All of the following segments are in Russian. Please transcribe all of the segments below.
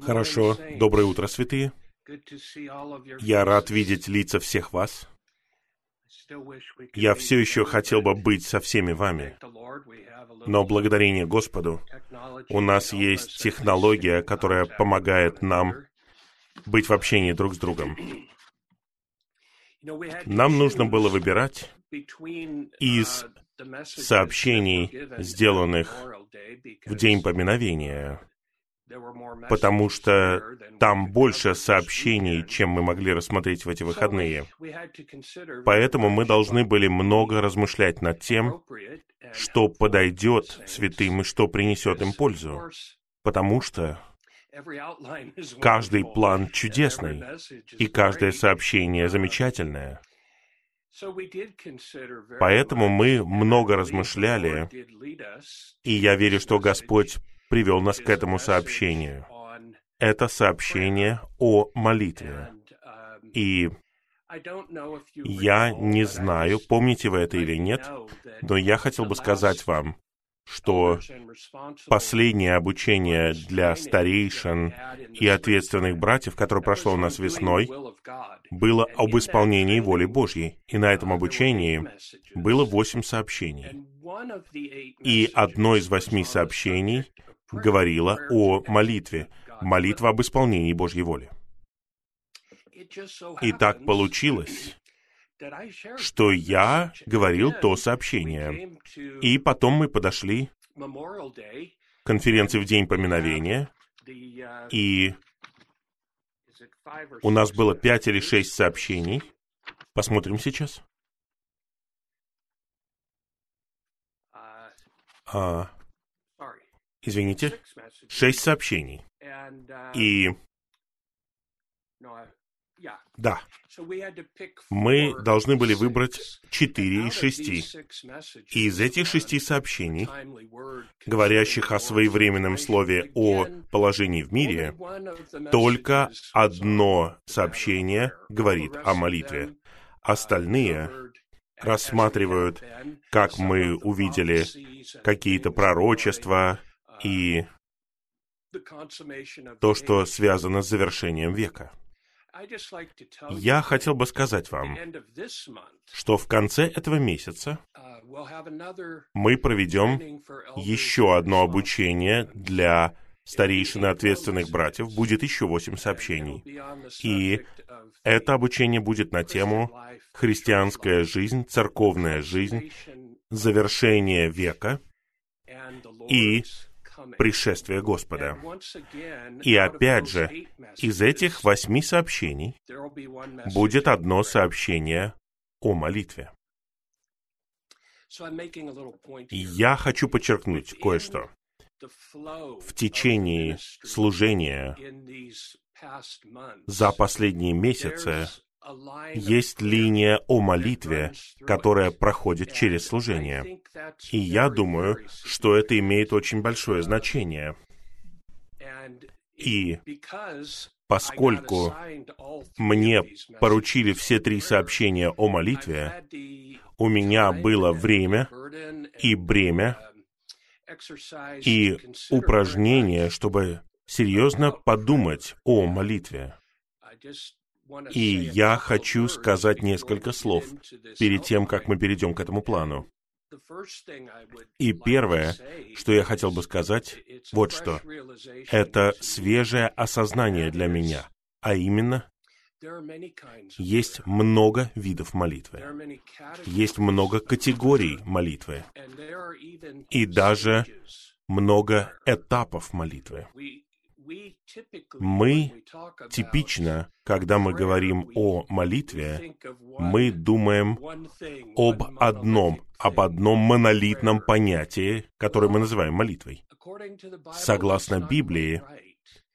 Хорошо. Доброе утро, святые. Я рад видеть лица всех вас. Я все еще хотел бы быть со всеми вами, но благодарение Господу у нас есть технология, которая помогает нам быть в общении друг с другом. Нам нужно было выбирать из сообщений, сделанных в день поминовения, потому что там больше сообщений, чем мы могли рассмотреть в эти выходные. Поэтому мы должны были много размышлять над тем, что подойдет святым и что принесет им пользу. Потому что каждый план чудесный, и каждое сообщение замечательное. Поэтому мы много размышляли, и я верю, что Господь привел нас к этому сообщению. Это сообщение о молитве. И я не знаю, помните вы это или нет, но я хотел бы сказать вам, что последнее обучение для старейшин и ответственных братьев, которое прошло у нас весной, было об исполнении воли Божьей. И на этом обучении было восемь сообщений. И одно из восьми сообщений говорило о молитве, молитва об исполнении Божьей воли. И так получилось, что я говорил то сообщение. И потом мы подошли к конференции в День поминовения, и у нас было пять или шесть сообщений. Посмотрим сейчас. А, извините, шесть сообщений. И да. Мы должны были выбрать четыре из шести. И из этих шести сообщений, говорящих о своевременном слове о положении в мире, только одно сообщение говорит о молитве. Остальные рассматривают, как мы увидели, какие-то пророчества и то, что связано с завершением века. Я хотел бы сказать вам, что в конце этого месяца uh, мы проведем еще одно обучение для старейшин и ответственных братьев. Будет еще восемь сообщений. И это обучение будет на тему «Христианская жизнь, церковная жизнь, завершение века и пришествия Господа. И опять же, из этих восьми сообщений будет одно сообщение о молитве. Я хочу подчеркнуть кое-что. В течение служения за последние месяцы есть линия о молитве, которая проходит через служение. И я думаю, что это имеет очень большое значение. И поскольку мне поручили все три сообщения о молитве, у меня было время и бремя и упражнение, чтобы серьезно подумать о молитве. И я хочу сказать несколько слов перед тем, как мы перейдем к этому плану. И первое, что я хотел бы сказать, вот что. Это свежее осознание для меня, а именно, есть много видов молитвы. Есть много категорий молитвы. И даже много этапов молитвы. Мы типично, когда мы говорим о молитве, мы думаем об одном, об одном монолитном понятии, которое мы называем молитвой. Согласно Библии,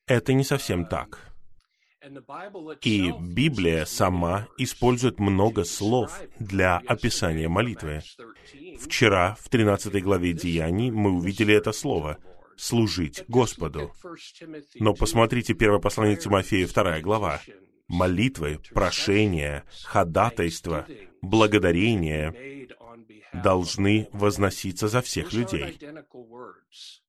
это не совсем так. И Библия сама использует много слов для описания молитвы. Вчера, в 13 главе Деяний, мы увидели это слово — служить Господу. Но посмотрите первое послание Тимофея, вторая глава. Молитвы, прошения, ходатайства, благодарения должны возноситься за всех людей.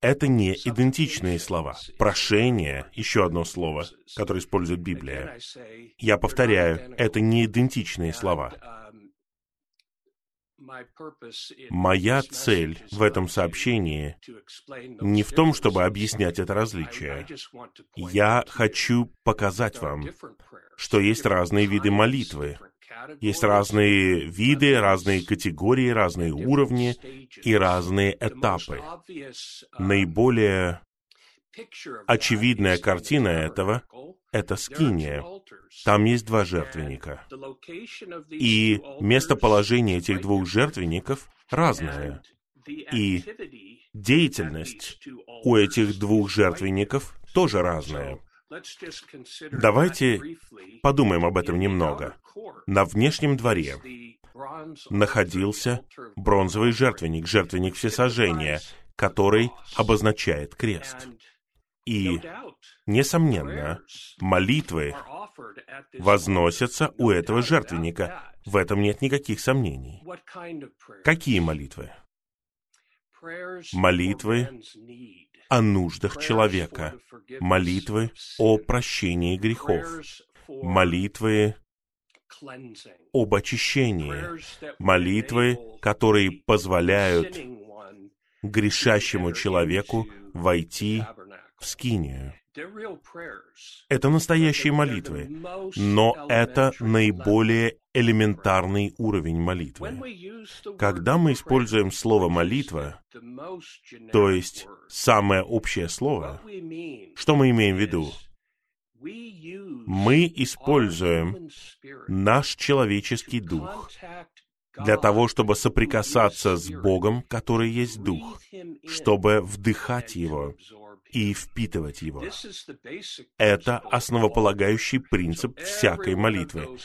Это не идентичные слова. Прошение — еще одно слово, которое использует Библия. Я повторяю, это не идентичные слова. Моя цель в этом сообщении не в том, чтобы объяснять это различие. Я хочу показать вам, что есть разные виды молитвы, есть разные виды, разные категории, разные уровни и разные этапы. Наиболее очевидная картина этого — это скиния. Там есть два жертвенника. И местоположение этих двух жертвенников разное. И деятельность у этих двух жертвенников тоже разная. Давайте подумаем об этом немного. На внешнем дворе находился бронзовый жертвенник, жертвенник всесожжения, который обозначает крест. И, несомненно, молитвы возносятся у этого жертвенника. В этом нет никаких сомнений. Какие молитвы? Молитвы о нуждах человека, молитвы о прощении грехов, молитвы об очищении, молитвы, которые позволяют грешащему человеку войти в скинию. Это настоящие молитвы, но это наиболее элементарный уровень молитвы. Когда мы используем слово «молитва», то есть самое общее слово, что мы имеем в виду? Мы используем наш человеческий дух для того, чтобы соприкасаться с Богом, который есть Дух, чтобы вдыхать Его и впитывать его. Это основополагающий принцип всякой молитвы.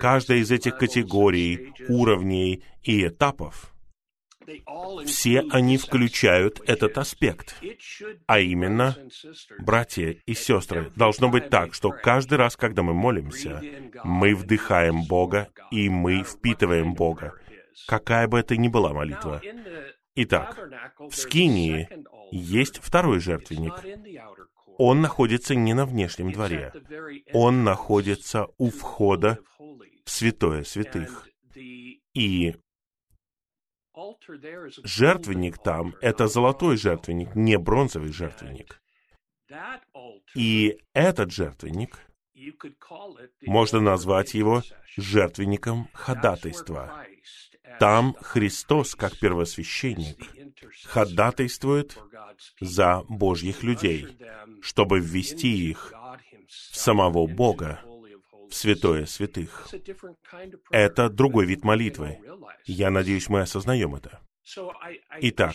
Каждая из этих категорий, уровней и этапов, все они включают этот аспект. А именно, братья и сестры, должно быть так, что каждый раз, когда мы молимся, мы вдыхаем Бога и мы впитываем Бога, какая бы это ни была молитва. Итак, в Скинии есть второй жертвенник. Он находится не на внешнем дворе. Он находится у входа в святое святых. И жертвенник там — это золотой жертвенник, не бронзовый жертвенник. И этот жертвенник, можно назвать его жертвенником ходатайства. Там Христос, как первосвященник, ходатайствует за Божьих людей, чтобы ввести их в самого Бога, в святое святых. Это другой вид молитвы. Я надеюсь, мы осознаем это. Итак,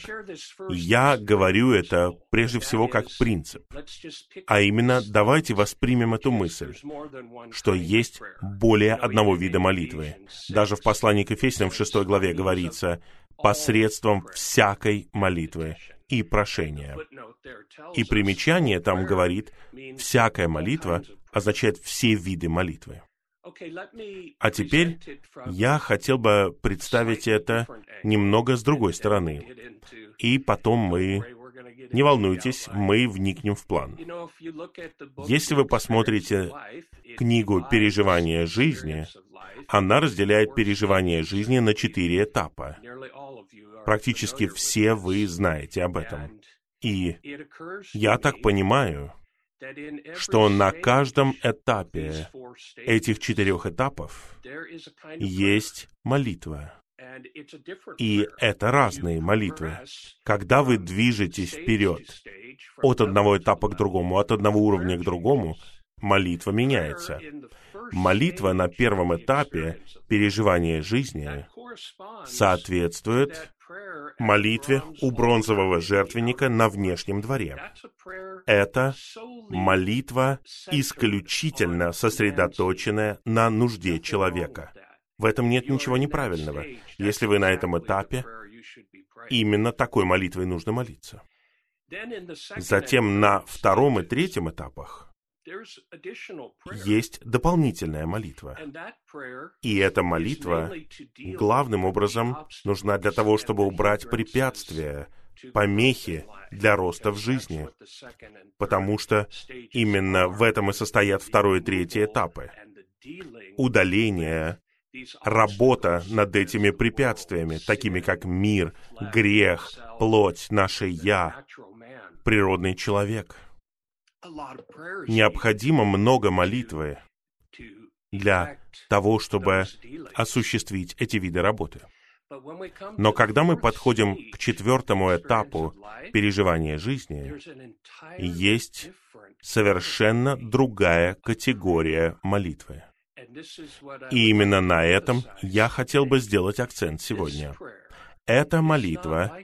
я говорю это прежде всего как принцип. А именно, давайте воспримем эту мысль, что есть более одного вида молитвы. Даже в послании к Ефесянам в 6 главе говорится, посредством всякой молитвы и прошения. И примечание там говорит, всякая молитва означает все виды молитвы. А теперь я хотел бы представить это немного с другой стороны. И потом мы... Не волнуйтесь, мы вникнем в план. Если вы посмотрите книгу «Переживание жизни», она разделяет переживание жизни на четыре этапа. Практически все вы знаете об этом. И я так понимаю, что на каждом этапе этих четырех этапов есть молитва. И это разные молитвы. Когда вы движетесь вперед от одного этапа к другому, от одного уровня к другому, молитва меняется. Молитва на первом этапе переживания жизни соответствует молитве у бронзового жертвенника на внешнем дворе. Это молитва исключительно сосредоточенная на нужде человека. В этом нет ничего неправильного. Если вы на этом этапе, именно такой молитвой нужно молиться. Затем на втором и третьем этапах есть дополнительная молитва. И эта молитва главным образом нужна для того, чтобы убрать препятствия, помехи для роста в жизни, потому что именно в этом и состоят второй и третий этапы. Удаление, работа над этими препятствиями, такими как мир, грех, плоть, наше «я», природный человек. Необходимо много молитвы для того, чтобы осуществить эти виды работы. Но когда мы подходим к четвертому этапу переживания жизни, есть совершенно другая категория молитвы. И именно на этом я хотел бы сделать акцент сегодня. Эта молитва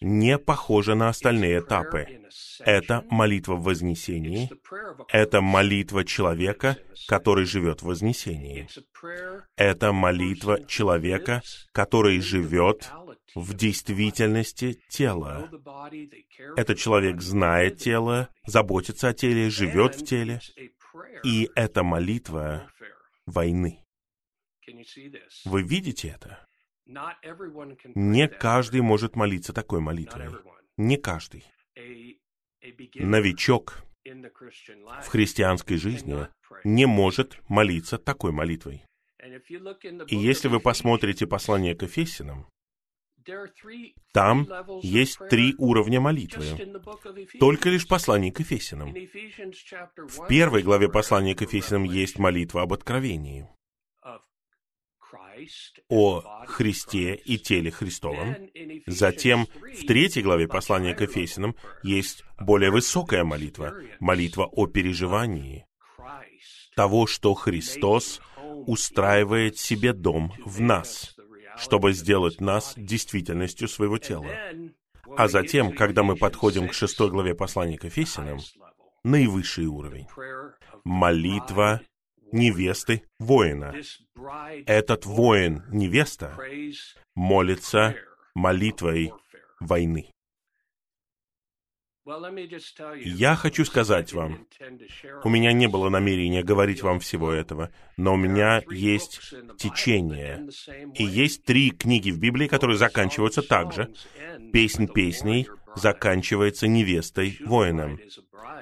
не похожа на остальные этапы. Это молитва в Вознесении. Это молитва человека, который живет в Вознесении. Это молитва человека, который живет в действительности тела. Этот человек знает тело, заботится о теле, живет в теле. И это молитва войны. Вы видите это? Не каждый может молиться такой молитвой. Не каждый. Новичок в христианской жизни не может молиться такой молитвой. И если вы посмотрите послание к Ефесянам, там есть три уровня молитвы. Только лишь послание к Ефесянам. В первой главе послания к Ефесянам есть молитва об откровении о Христе и теле Христовом. Затем в третьей главе послания к Ефесиным есть более высокая молитва, молитва о переживании того, что Христос устраивает себе дом в нас, чтобы сделать нас действительностью своего тела. А затем, когда мы подходим к шестой главе послания к Ефесиным, наивысший уровень — молитва невесты воина. Этот воин, невеста, молится молитвой войны. Я хочу сказать вам, у меня не было намерения говорить вам всего этого, но у меня есть течение. И есть три книги в Библии, которые заканчиваются так же. Песнь песней заканчивается невестой воином.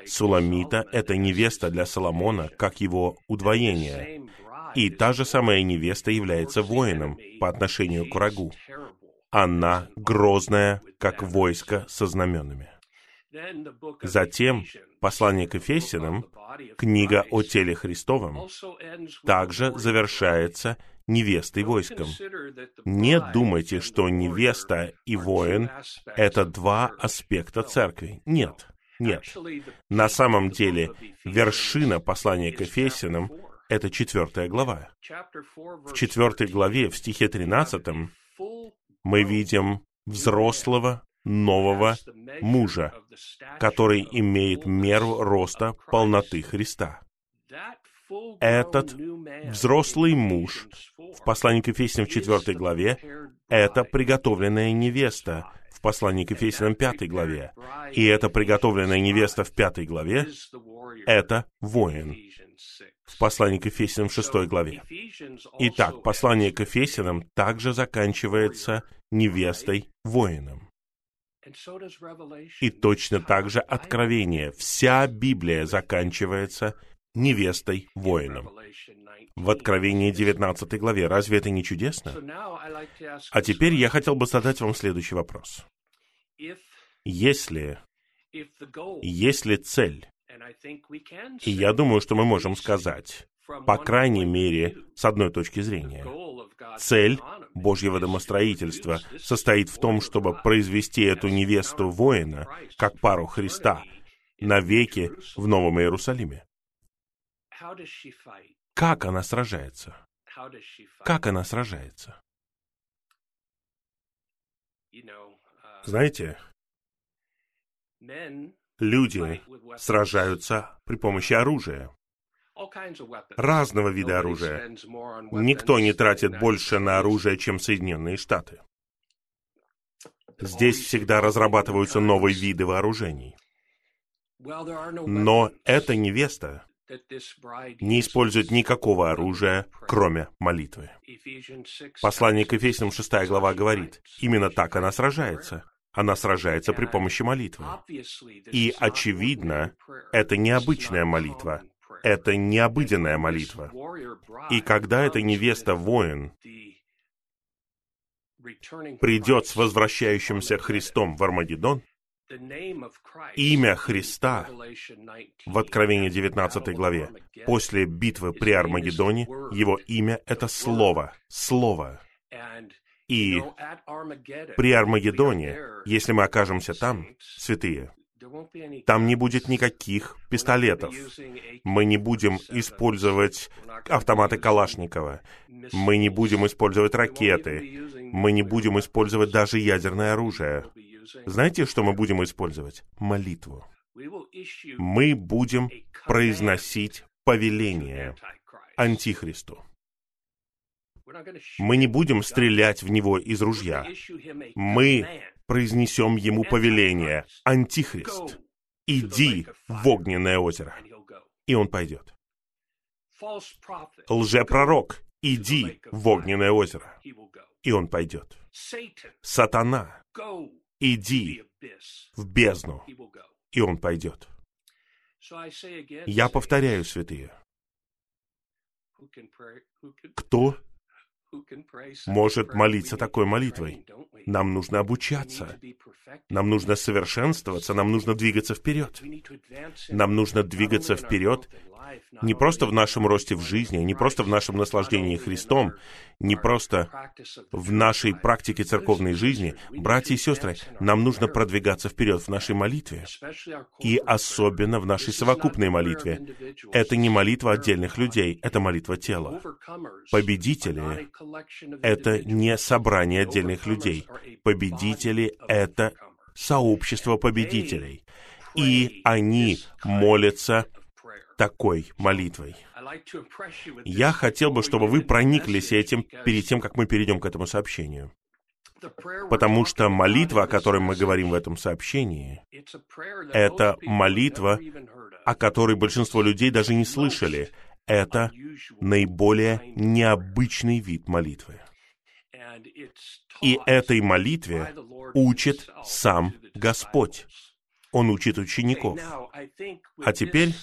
Суламита — это невеста для Соломона, как его удвоение. И та же самая невеста является воином по отношению к врагу. Она грозная, как войско со знаменами. Затем послание к Ефесянам, книга о теле Христовом, также завершается невестой войском. Не думайте, что невеста и воин — это два аспекта церкви. Нет. Нет. На самом деле, вершина послания к Ефесянам — это четвертая глава. В четвертой главе, в стихе тринадцатом, мы видим взрослого, нового мужа, который имеет меру роста полноты Христа. Этот взрослый муж в послании к Ефесянам в 4 главе — это приготовленная невеста, послании к Ефесянам 5 главе. И эта приготовленная невеста в 5 главе — это воин. В послании к Ефесянам 6 главе. Итак, послание к Ефесянам также заканчивается невестой воином. И точно так же Откровение. Вся Библия заканчивается невестой воином. В Откровении 19 главе. Разве это не чудесно? А теперь я хотел бы задать вам следующий вопрос. Если, если цель, и я думаю, что мы можем сказать, по крайней мере, с одной точки зрения, цель Божьего домостроительства состоит в том, чтобы произвести эту невесту воина, как пару Христа, навеки в Новом Иерусалиме. Как она сражается? Как она сражается? Знаете, люди сражаются при помощи оружия. Разного вида оружия. Никто не тратит больше на оружие, чем Соединенные Штаты. Здесь всегда разрабатываются новые виды вооружений. Но эта невеста не использует никакого оружия, кроме молитвы. Послание к Ефесянам 6 глава говорит, именно так она сражается. Она сражается при помощи молитвы. И, очевидно, это необычная молитва. Это необыденная молитва. И когда эта невеста-воин придет с возвращающимся Христом в Армагеддон, имя Христа в Откровении 19 главе, после битвы при Армагеддоне, его имя — это Слово. Слово. И при Армагеддоне, если мы окажемся там, святые, там не будет никаких пистолетов. Мы не будем использовать автоматы Калашникова. Мы не будем использовать ракеты. Мы не будем использовать даже ядерное оружие. Знаете, что мы будем использовать? Молитву. Мы будем произносить повеление Антихристу. Мы не будем стрелять в него из ружья. Мы произнесем ему повеление «Антихрист, иди в огненное озеро». И он пойдет. Лжепророк, иди в огненное озеро. И он пойдет. Сатана, иди в бездну. И он пойдет. Я повторяю, святые. Кто может молиться такой молитвой. Нам нужно обучаться. Нам нужно совершенствоваться. Нам нужно двигаться вперед. Нам нужно двигаться вперед не просто в нашем росте в жизни, не просто в нашем наслаждении Христом, не просто в нашей практике церковной жизни. Братья и сестры, нам нужно продвигаться вперед в нашей молитве. И особенно в нашей совокупной молитве. Это не молитва отдельных людей, это молитва тела. Победители — это не собрание отдельных людей. Победители — это сообщество победителей. И они молятся такой молитвой. Я хотел бы, чтобы вы прониклись этим перед тем, как мы перейдем к этому сообщению. Потому что молитва, о которой мы говорим в этом сообщении, это молитва, о которой большинство людей даже не слышали. Это наиболее необычный вид молитвы. И этой молитве учит сам Господь. Он учит учеников. А теперь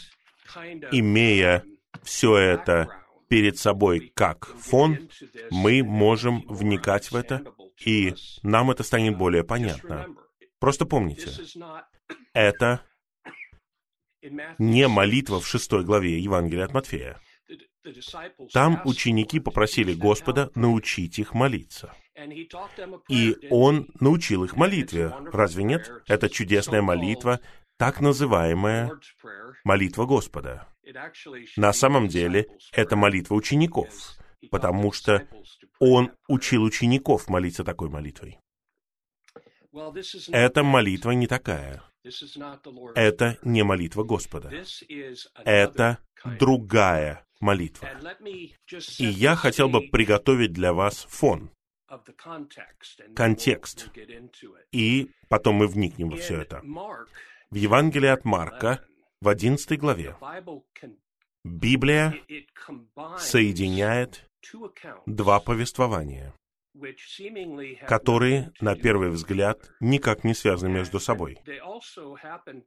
имея все это перед собой как фон, мы можем вникать в это, и нам это станет более понятно. Просто помните, это не молитва в шестой главе Евангелия от Матфея. Там ученики попросили Господа научить их молиться. И Он научил их молитве. Разве нет? Это чудесная молитва, так называемая молитва Господа. На самом деле, это молитва учеников, потому что Он учил учеников молиться такой молитвой. Эта молитва не такая. Это не молитва Господа. Это другая молитва. И я хотел бы приготовить для вас фон, контекст, и потом мы вникнем во все это. В Евангелии от Марка, в 11 главе, Библия соединяет два повествования, которые, на первый взгляд, никак не связаны между собой.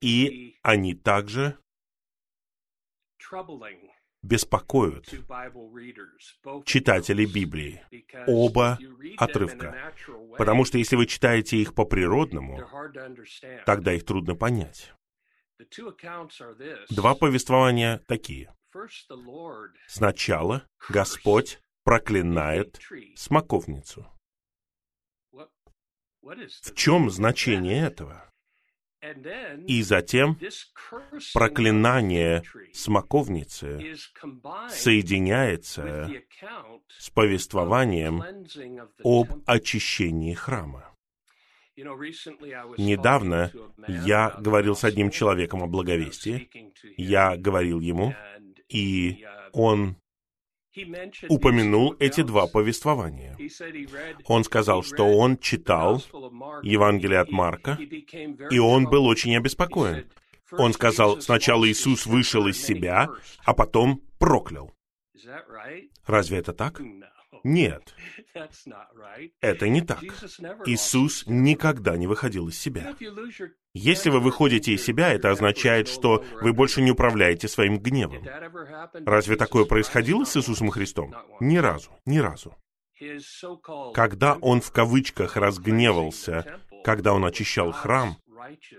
И они также беспокоят читателей Библии. Оба отрывка. Потому что если вы читаете их по-природному, тогда их трудно понять. Два повествования такие. Сначала Господь проклинает смоковницу. В чем значение этого? И затем проклинание смоковницы соединяется с повествованием об очищении храма. Недавно я говорил с одним человеком о благовестии. Я говорил ему, и он упомянул эти два повествования. Он сказал, что он читал Евангелие от Марка, и он был очень обеспокоен. Он сказал, сначала Иисус вышел из себя, а потом проклял. Разве это так? Нет, это не так. Иисус никогда не выходил из себя. Если вы выходите из себя, это означает, что вы больше не управляете своим гневом. Разве такое происходило с Иисусом Христом? Ни разу, ни разу. Когда он в кавычках разгневался, когда он очищал храм,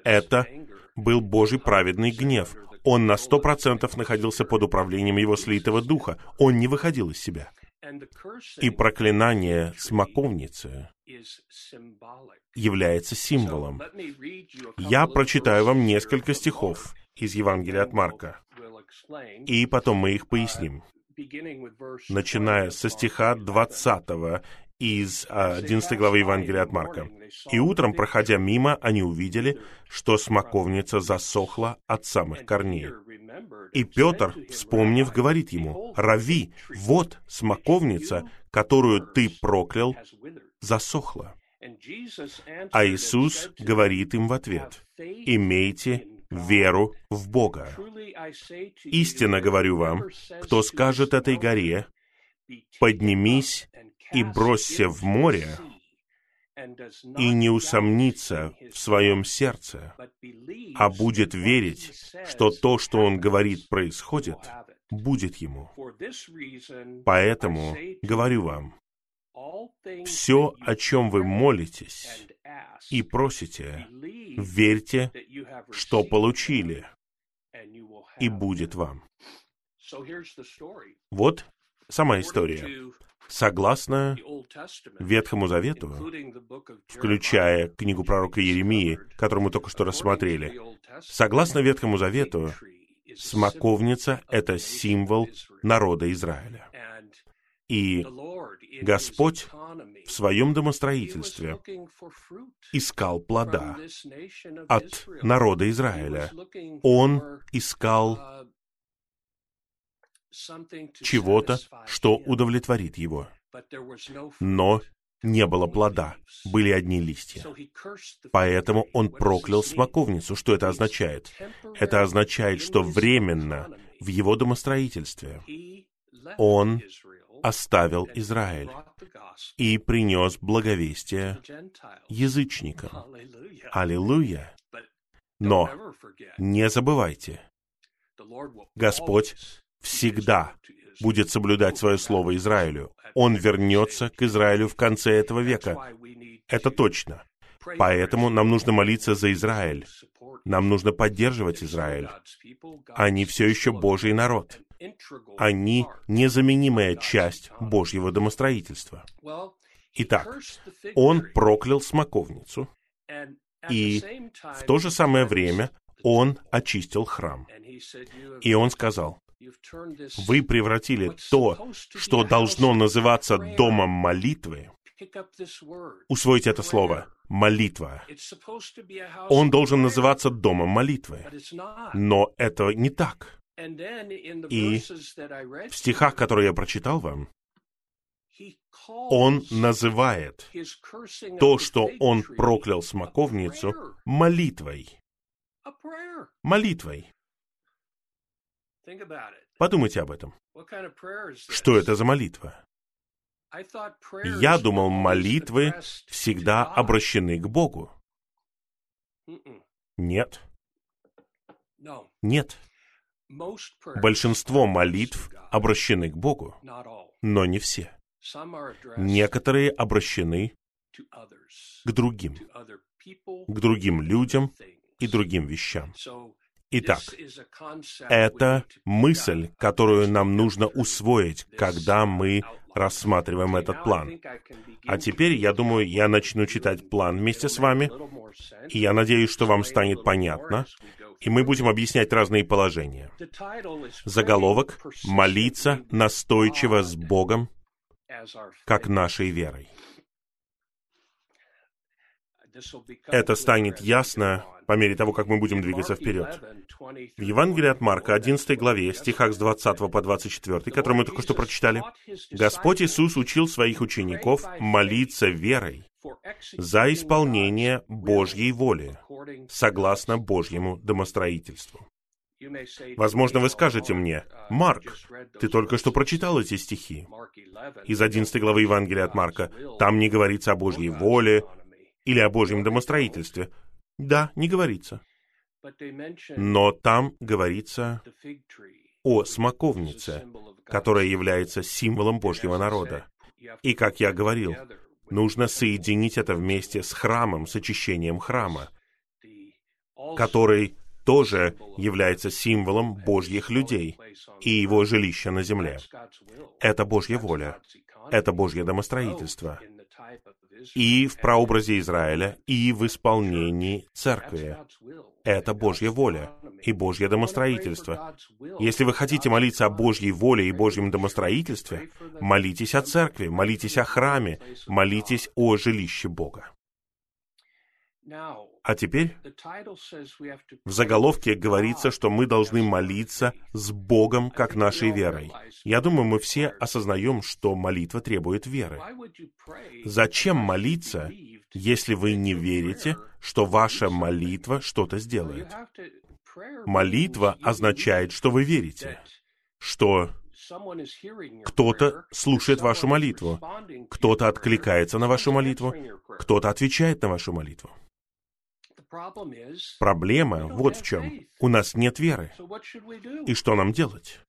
это был Божий праведный гнев. Он на сто процентов находился под управлением его слитого духа. Он не выходил из себя. И проклинание смоковницы является символом. Я прочитаю вам несколько стихов из Евангелия от Марка, и потом мы их поясним. Начиная со стиха 20 из 11 а, главы Евангелия от Марка. «И утром, проходя мимо, они увидели, что смоковница засохла от самых корней. И Петр, вспомнив, говорит ему, «Рави, вот смоковница, которую ты проклял, засохла». А Иисус говорит им в ответ, «Имейте веру в Бога. Истинно говорю вам, кто скажет этой горе, поднимись и бросься в море, и не усомнится в своем сердце, а будет верить, что то, что он говорит, происходит, будет ему. Поэтому говорю вам, все, о чем вы молитесь и просите, верьте, что получили, и будет вам. Вот сама история. Согласно Ветхому Завету, включая книгу пророка Еремии, которую мы только что рассмотрели, согласно Ветхому Завету, смоковница — это символ народа Израиля. И Господь в своем домостроительстве искал плода от народа Израиля. Он искал чего-то, что удовлетворит его. Но не было плода, были одни листья. Поэтому он проклял смоковницу. Что это означает? Это означает, что временно в его домостроительстве он оставил Израиль и принес благовестие язычникам. Аллилуйя! Но не забывайте, Господь всегда будет соблюдать свое слово Израилю. Он вернется к Израилю в конце этого века. Это точно. Поэтому нам нужно молиться за Израиль. Нам нужно поддерживать Израиль. Они все еще Божий народ. Они незаменимая часть Божьего домостроительства. Итак, он проклял смоковницу, и в то же самое время он очистил храм. И он сказал, вы превратили то, что должно называться домом молитвы, усвойте это слово, молитва. Он должен называться домом молитвы. Но это не так. И в стихах, которые я прочитал вам, он называет то, что он проклял смоковницу, молитвой. Молитвой. Подумайте об этом. Что это за молитва? Я думал, молитвы всегда обращены к Богу. Нет. Нет. Большинство молитв обращены к Богу, но не все. Некоторые обращены к другим, к другим людям и другим вещам. Итак, это мысль, которую нам нужно усвоить, когда мы рассматриваем этот план. А теперь, я думаю, я начну читать план вместе с вами, и я надеюсь, что вам станет понятно, и мы будем объяснять разные положения. Заголовок «Молиться настойчиво с Богом, как нашей верой». Это станет ясно по мере того, как мы будем двигаться вперед. В Евангелии от Марка, 11 главе, стихах с 20 по 24, который мы только что прочитали, Господь Иисус учил своих учеников молиться верой за исполнение Божьей воли, согласно Божьему домостроительству. Возможно, вы скажете мне, «Марк, ты только что прочитал эти стихи из 11 главы Евангелия от Марка. Там не говорится о Божьей воле или о Божьем домостроительстве». Да, не говорится. Но там говорится о смоковнице, которая является символом Божьего народа. И, как я говорил, нужно соединить это вместе с храмом, с очищением храма, который тоже является символом Божьих людей и его жилища на земле. Это Божья воля, это Божье домостроительство. И в прообразе Израиля, и в исполнении церкви. Это Божья воля и Божье домостроительство. Если вы хотите молиться о Божьей воле и Божьем домостроительстве, молитесь о церкви, молитесь о храме, молитесь о жилище Бога. А теперь в заголовке говорится, что мы должны молиться с Богом как нашей верой. Я думаю, мы все осознаем, что молитва требует веры. Зачем молиться, если вы не верите, что ваша молитва что-то сделает? Молитва означает, что вы верите, что кто-то слушает вашу молитву, кто-то откликается на вашу молитву, кто-то отвечает на вашу молитву. Проблема вот в чем. У нас нет веры. И что нам делать?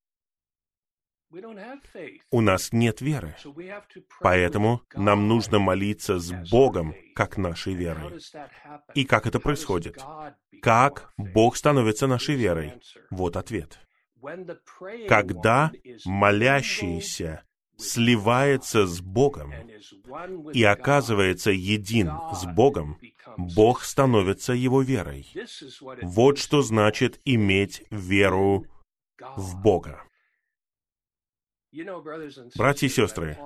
У нас нет веры. Поэтому нам нужно молиться с Богом, как нашей верой. И как это происходит? Как Бог становится нашей верой? Вот ответ. Когда молящийся сливается с Богом и оказывается един с Богом, Бог становится его верой. Вот что значит иметь веру в Бога. Братья и сестры,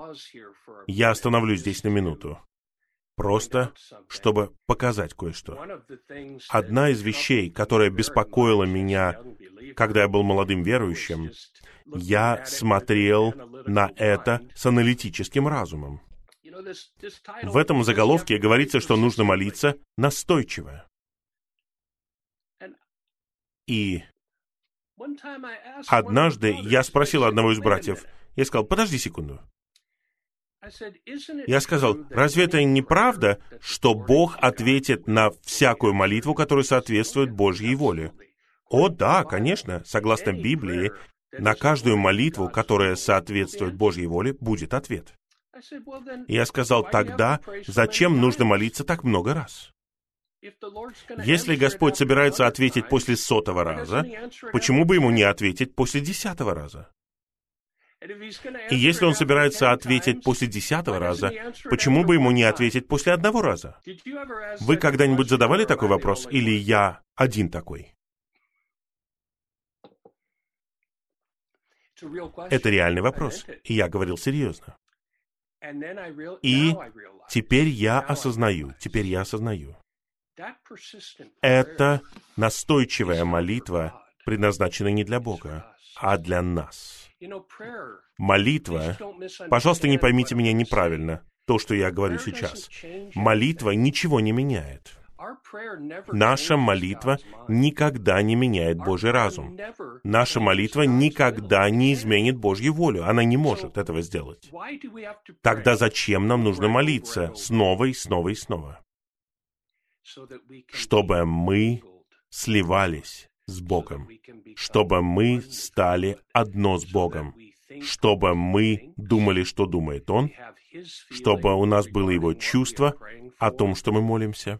я остановлюсь здесь на минуту, просто чтобы показать кое-что. Одна из вещей, которая беспокоила меня, когда я был молодым верующим, я смотрел на это с аналитическим разумом. В этом заголовке говорится, что нужно молиться настойчиво. И однажды я спросил одного из братьев, я сказал, подожди секунду. Я сказал, разве это не правда, что Бог ответит на всякую молитву, которая соответствует Божьей воле? О, да, конечно, согласно Библии, на каждую молитву, которая соответствует Божьей воле, будет ответ. Я сказал, тогда зачем нужно молиться так много раз? Если Господь собирается ответить после сотого раза, почему бы ему не ответить после десятого раза? И если он собирается ответить после десятого раза, почему бы ему не ответить после одного раза? Вы когда-нибудь задавали такой вопрос, или я один такой? Это реальный вопрос, и я говорил серьезно. И теперь я осознаю, теперь я осознаю. Это настойчивая молитва предназначена не для Бога, а для нас. Молитва, пожалуйста, не поймите меня неправильно, то, что я говорю сейчас. Молитва ничего не меняет. Наша молитва никогда не меняет Божий разум. Наша молитва никогда не изменит Божью волю. Она не может этого сделать. Тогда зачем нам нужно молиться снова и снова и снова? Чтобы мы сливались с Богом, чтобы мы стали одно с Богом, чтобы мы думали, что думает Он, чтобы у нас было Его чувство о том, что мы молимся,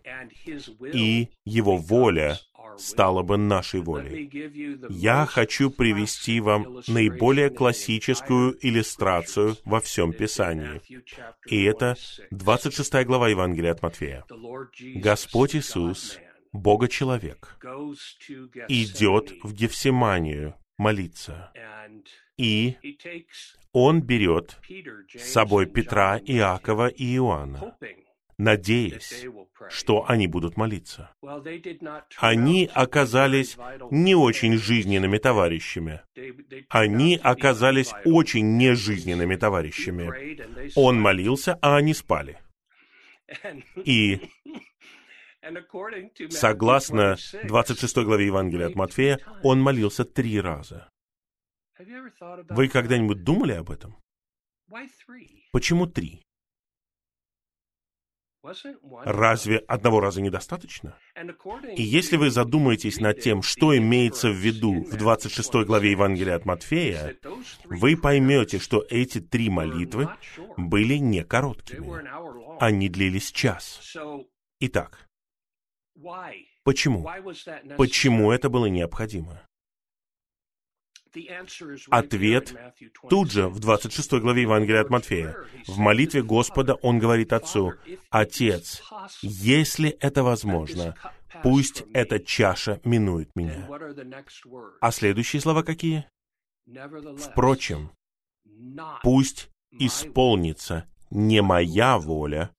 и Его воля стала бы нашей волей. Я хочу привести вам наиболее классическую иллюстрацию во всем Писании. И это 26 глава Евангелия от Матфея. Господь Иисус, Бога-человек, идет в Гефсиманию молиться. И он берет с собой Петра, Иакова и Иоанна, надеясь, что они будут молиться. Они оказались не очень жизненными товарищами. Они оказались очень нежизненными товарищами. Он молился, а они спали. И согласно 26 главе Евангелия от Матфея, он молился три раза. Вы когда-нибудь думали об этом? Почему три? Разве одного раза недостаточно? И если вы задумаетесь над тем, что имеется в виду в 26 главе Евангелия от Матфея, вы поймете, что эти три молитвы были не короткими. Они длились час. Итак, почему? Почему это было необходимо? Ответ тут же в 26 главе Евангелия от Матфея. В молитве Господа он говорит Отцу, «Отец, если это возможно, пусть эта чаша минует меня». А следующие слова какие? Впрочем, пусть исполнится не моя воля,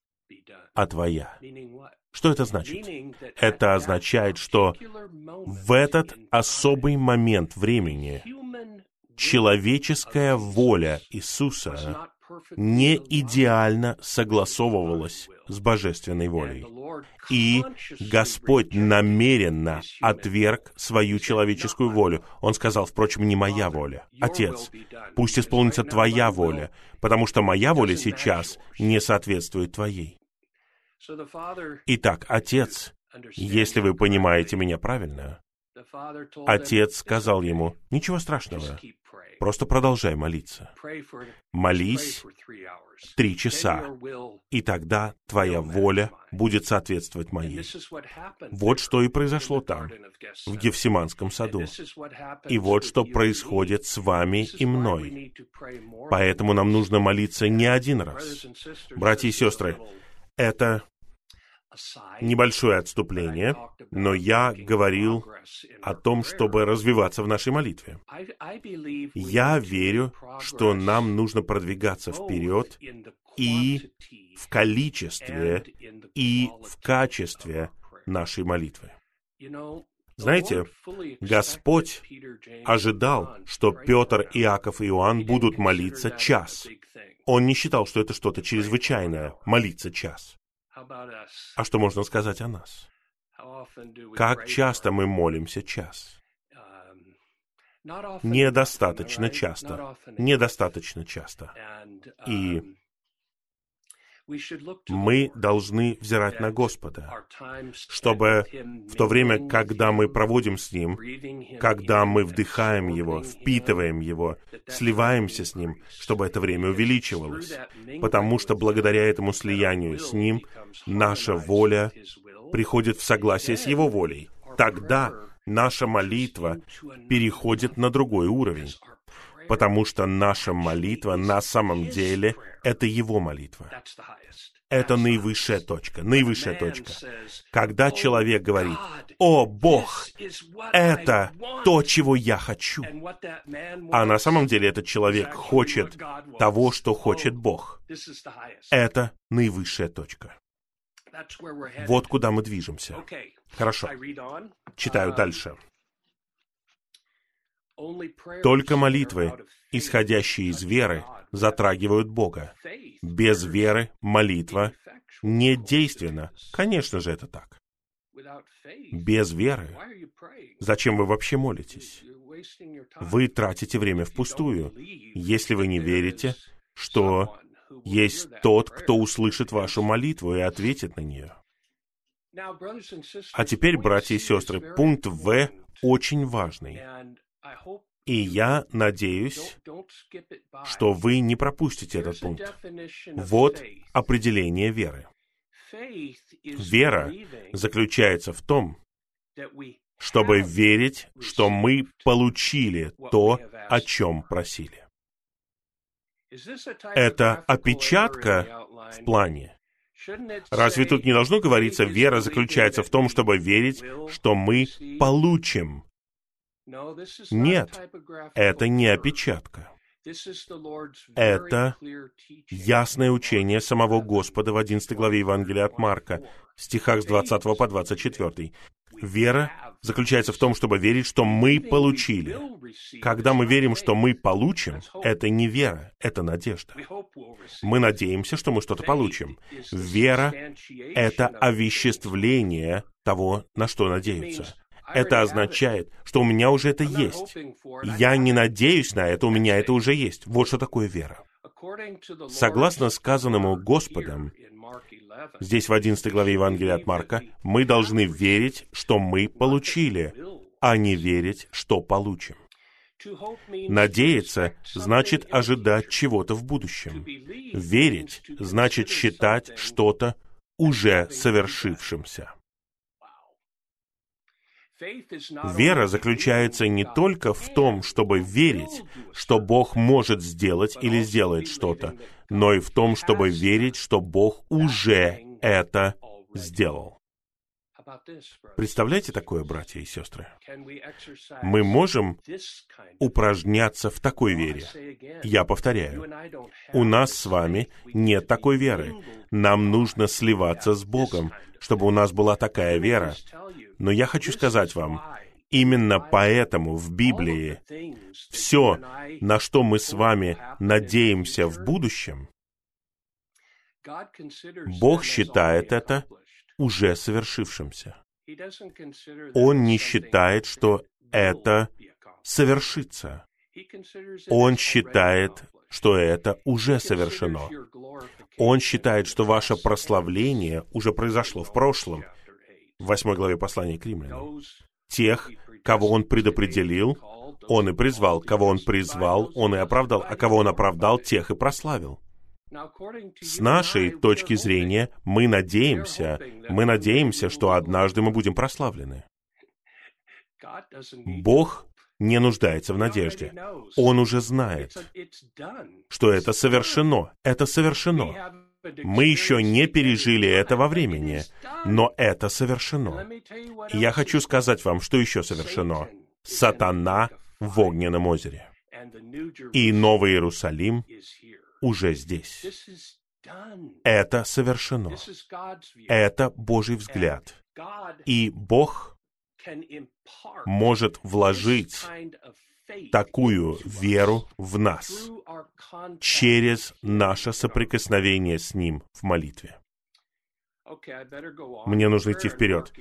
а твоя. Что это значит? Это означает, что в этот особый момент времени человеческая воля Иисуса не идеально согласовывалась с божественной волей. И Господь намеренно отверг свою человеческую волю. Он сказал, впрочем, не моя воля. Отец, пусть исполнится твоя воля, потому что моя воля сейчас не соответствует твоей. Итак, Отец, если вы понимаете меня правильно, Отец сказал ему, ничего страшного, просто продолжай молиться. Молись три часа, и тогда твоя воля будет соответствовать моей. Вот что и произошло там, в Гефсиманском саду. И вот что происходит с вами и мной. Поэтому нам нужно молиться не один раз. Братья и сестры, это небольшое отступление, но я говорил о том, чтобы развиваться в нашей молитве. Я верю, что нам нужно продвигаться вперед и в количестве, и в качестве нашей молитвы. Знаете, Господь ожидал, что Петр, Иаков и Иоанн будут молиться час. Он не считал, что это что-то чрезвычайное, молиться час. А что можно сказать о нас? Как часто мы молимся час? Недостаточно часто. Недостаточно часто. И мы должны взирать на Господа, чтобы в то время, когда мы проводим с Ним, когда мы вдыхаем Его, впитываем Его, сливаемся с Ним, чтобы это время увеличивалось, потому что благодаря этому слиянию с Ним наша воля приходит в согласие с Его волей. Тогда наша молитва переходит на другой уровень потому что наша молитва на самом деле — это Его молитва. Это наивысшая точка, наивысшая точка. Когда человек говорит, «О, Бог, это то, чего я хочу», а на самом деле этот человек хочет того, что хочет Бог. Это наивысшая точка. Вот куда мы движемся. Хорошо. Читаю дальше. Только молитвы, исходящие из веры, затрагивают Бога. Без веры молитва не действенна. Конечно же, это так. Без веры. Зачем вы вообще молитесь? Вы тратите время впустую, если вы не верите, что есть тот, кто услышит вашу молитву и ответит на нее. А теперь, братья и сестры, пункт В очень важный. И я надеюсь, что вы не пропустите этот пункт. Вот определение веры. Вера заключается в том, чтобы верить, что мы получили то, о чем просили. Это опечатка в плане. Разве тут не должно говориться, вера заключается в том, чтобы верить, что мы получим нет, это не опечатка. Это ясное учение самого Господа в 11 главе Евангелия от Марка, стихах с 20 по 24. Вера заключается в том, чтобы верить, что мы получили. Когда мы верим, что мы получим, это не вера, это надежда. Мы надеемся, что мы что-то получим. Вера — это овеществление того, на что надеются. Это означает, что у меня уже это есть. Я не надеюсь на это, у меня это уже есть. Вот что такое вера. Согласно сказанному Господом, здесь в 11 главе Евангелия от Марка, мы должны верить, что мы получили, а не верить, что получим. Надеяться значит ожидать чего-то в будущем. Верить значит считать что-то уже совершившимся. Вера заключается не только в том, чтобы верить, что Бог может сделать или сделает что-то, но и в том, чтобы верить, что Бог уже это сделал. Представляете такое, братья и сестры? Мы можем упражняться в такой вере. Я повторяю, у нас с вами нет такой веры. Нам нужно сливаться с Богом, чтобы у нас была такая вера. Но я хочу сказать вам, именно поэтому в Библии все, на что мы с вами надеемся в будущем, Бог считает это уже совершившимся. Он не считает, что это совершится. Он считает, что это уже совершено. Он считает, что ваше прославление уже произошло в прошлом. В восьмой главе послания к римлянам. Тех, кого он предопределил, он и призвал. Кого он призвал, он и оправдал. А кого он оправдал, тех и прославил. С нашей точки зрения, мы надеемся, мы надеемся, что однажды мы будем прославлены. Бог не нуждается в надежде. Он уже знает, что это совершено. Это совершено. Мы еще не пережили это во времени, но это совершено. И я хочу сказать вам, что еще совершено. Сатана в огненном озере. И Новый Иерусалим уже здесь. Это совершено. Это Божий взгляд. И Бог может вложить такую веру в нас через наше соприкосновение с Ним в молитве. Мне нужно идти вперед.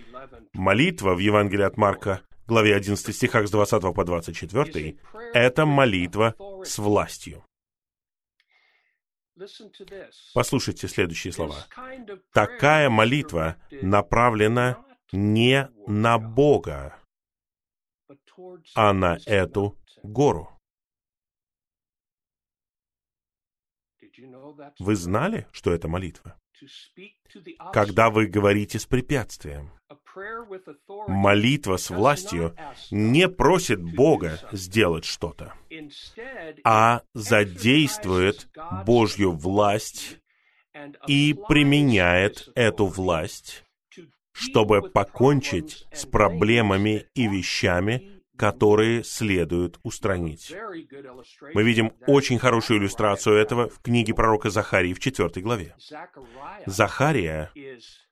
Молитва в Евангелии от Марка, главе 11 стихах с 20 по 24, это молитва с властью. Послушайте следующие слова. Такая молитва направлена не на Бога, а на эту гору. Вы знали, что это молитва? Когда вы говорите с препятствием, молитва с властью не просит Бога сделать что-то, а задействует Божью власть и применяет эту власть, чтобы покончить с проблемами и вещами, которые следует устранить. Мы видим очень хорошую иллюстрацию этого в книге пророка Захарии в 4 главе. Захария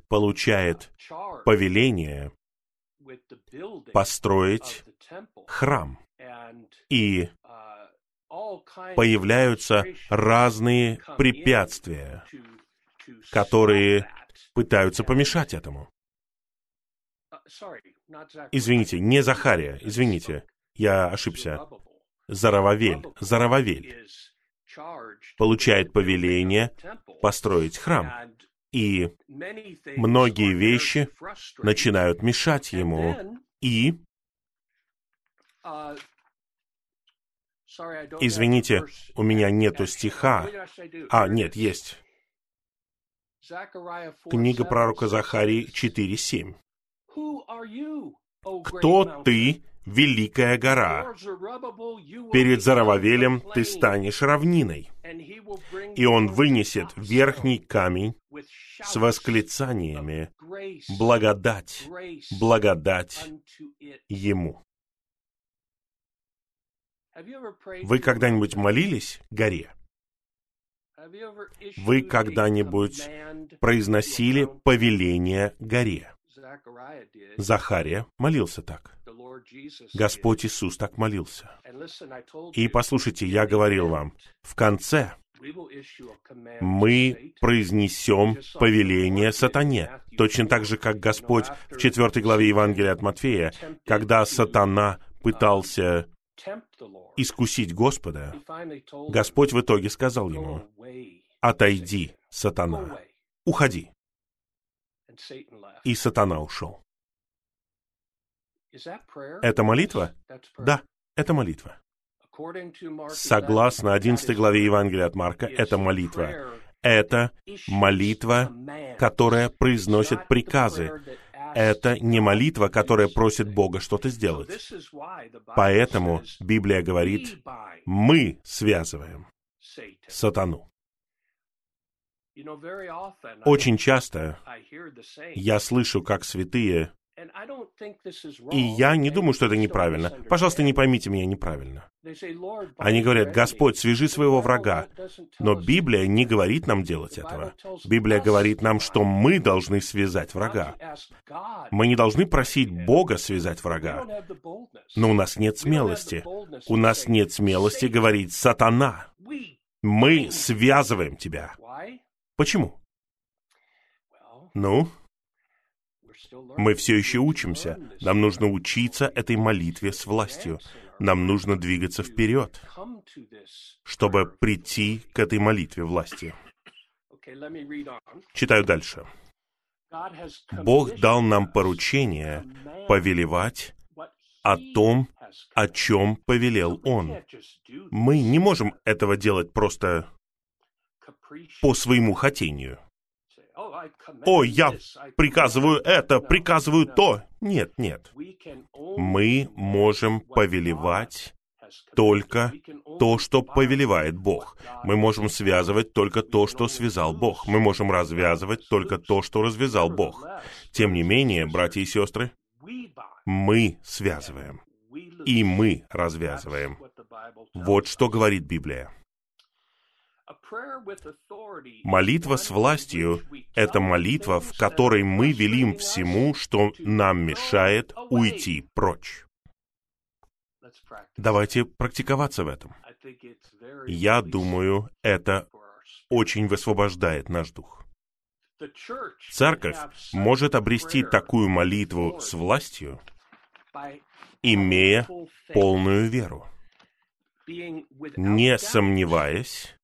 получает повеление построить храм. И появляются разные препятствия, которые пытаются помешать этому. Извините, не Захария, извините, я ошибся. Зарававель, Зарававель получает повеление построить храм. И многие вещи начинают мешать ему. И, извините, у меня нету стиха. А, нет, есть. Книга пророка Захарии 4.7. Кто ты, великая гора? Перед Зарававелем ты станешь равниной, и он вынесет верхний камень с восклицаниями «Благодать, благодать ему». Вы когда-нибудь молились горе? Вы когда-нибудь произносили повеление горе? Захария молился так. Господь Иисус так молился. И послушайте, я говорил вам, в конце мы произнесем повеление сатане, точно так же, как Господь в 4 главе Евангелия от Матфея, когда сатана пытался искусить Господа, Господь в итоге сказал ему, «Отойди, сатана, уходи». И сатана ушел. Это молитва? Да, это молитва. Согласно 11 главе Евангелия от Марка, это молитва. Это молитва, которая произносит приказы. Это не молитва, которая просит Бога что-то сделать. Поэтому Библия говорит, мы связываем сатану. Очень часто я слышу, как святые и я не думаю, что это неправильно. Пожалуйста, не поймите меня неправильно. Они говорят, Господь, свяжи своего врага. Но Библия не говорит нам делать этого. Библия говорит нам, что мы должны связать врага. Мы не должны просить Бога связать врага. Но у нас нет смелости. У нас нет смелости говорить «Сатана». Мы связываем тебя. Почему? Ну, мы все еще учимся. Нам нужно учиться этой молитве с властью. Нам нужно двигаться вперед, чтобы прийти к этой молитве власти. Читаю дальше. Бог дал нам поручение повелевать о том, о чем повелел Он. Мы не можем этого делать просто по своему хотению. «О, я приказываю это, приказываю то». Нет, нет. Мы можем повелевать только то, что повелевает Бог. Мы можем связывать только то, что связал Бог. Мы можем развязывать только то, что развязал Бог. Тем не менее, братья и сестры, мы связываем. И мы развязываем. Вот что говорит Библия. Молитва с властью — это молитва, в которой мы велим всему, что нам мешает, уйти прочь. Давайте практиковаться в этом. Я думаю, это очень высвобождает наш дух. Церковь может обрести такую молитву с властью, имея полную веру, не сомневаясь,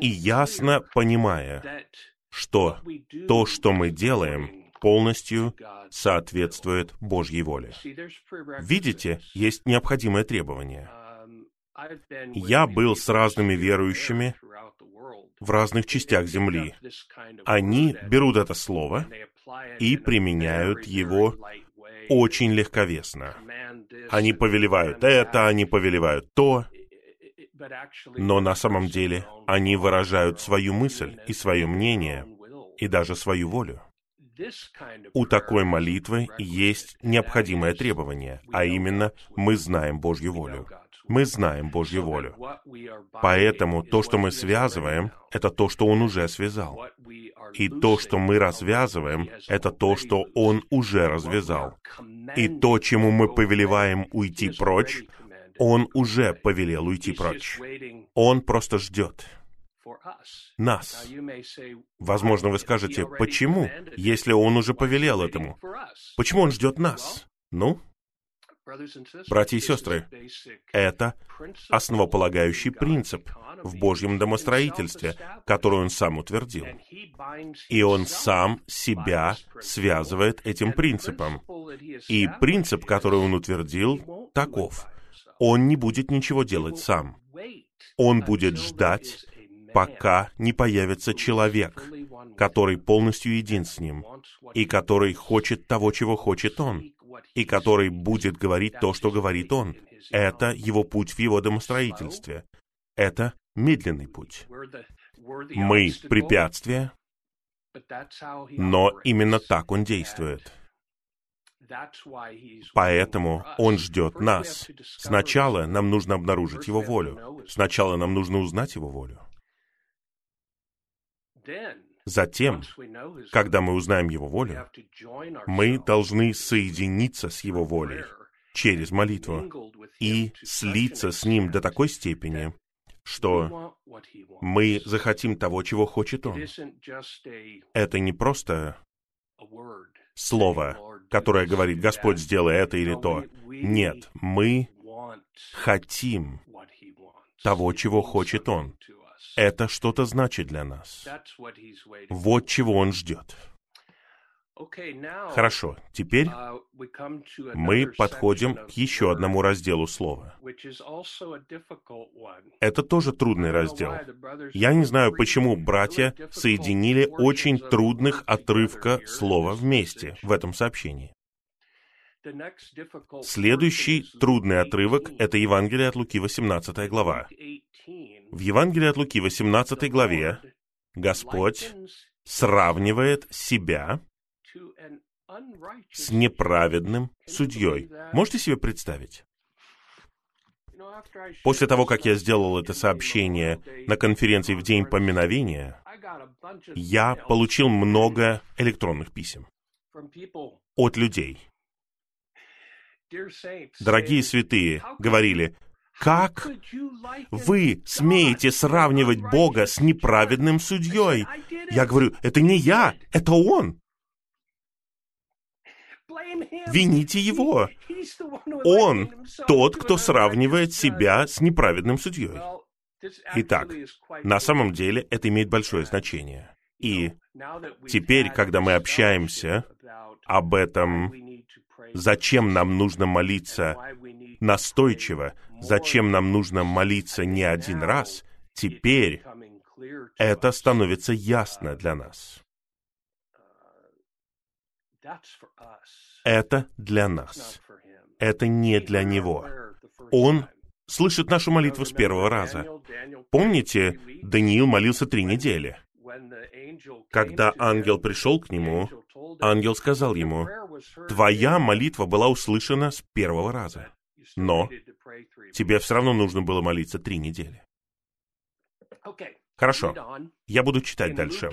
и ясно понимая, что то, что мы делаем, полностью соответствует Божьей воле. Видите, есть необходимое требование. Я был с разными верующими в разных частях Земли. Они берут это слово и применяют его очень легковесно. Они повелевают это, они повелевают то, но на самом деле они выражают свою мысль и свое мнение, и даже свою волю. У такой молитвы есть необходимое требование, а именно мы знаем Божью волю. Мы знаем Божью волю. Поэтому то, что мы связываем, это то, что Он уже связал. И то, что мы развязываем, это то, что Он уже развязал. И то, чему мы повелеваем уйти прочь, он уже повелел уйти прочь. Он просто ждет нас. Возможно, вы скажете, почему, если он уже повелел этому? Почему он ждет нас? Ну, братья и сестры, это основополагающий принцип в Божьем домостроительстве, который он сам утвердил. И он сам себя связывает этим принципом. И принцип, который он утвердил, таков — он не будет ничего делать сам. Он будет ждать, пока не появится человек, который полностью един с ним, и который хочет того, чего хочет он, и который будет говорить то, что говорит он. Это его путь в его домостроительстве. Это медленный путь. Мы — препятствия, но именно так он действует. Поэтому Он ждет нас. Сначала нам нужно обнаружить Его волю. Сначала нам нужно узнать Его волю. Затем, когда мы узнаем Его волю, мы должны соединиться с Его волей через молитву и слиться с Ним до такой степени, что мы захотим того, чего хочет Он. Это не просто слово, которое говорит «Господь, сделай это или то». Нет, мы хотим того, чего хочет Он. Это что-то значит для нас. Вот чего Он ждет. Хорошо, теперь uh, мы подходим к еще одному разделу слова. Это тоже трудный раздел. Я не знаю, почему братья соединили очень трудных отрывка слова вместе в этом сообщении. Следующий трудный отрывок — это Евангелие от Луки, 18 глава. В Евангелии от Луки, 18 главе, Господь сравнивает себя с неправедным судьей. Можете себе представить? После того, как я сделал это сообщение на конференции в День поминовения, я получил много электронных писем от людей. Дорогие святые говорили, как вы смеете сравнивать Бога с неправедным судьей? Я говорю, это не я, это Он. Вините его. Он тот, кто сравнивает себя с неправедным судьей. Итак, на самом деле это имеет большое значение. И теперь, когда мы общаемся об этом, зачем нам нужно молиться настойчиво, зачем нам нужно молиться не один раз, теперь это становится ясно для нас. Это для нас. Это не для Него. Он слышит нашу молитву с первого раза. Помните, Даниил молился три недели. Когда ангел пришел к нему, ангел сказал ему, «Твоя молитва была услышана с первого раза, но тебе все равно нужно было молиться три недели». Хорошо. Я буду читать дальше.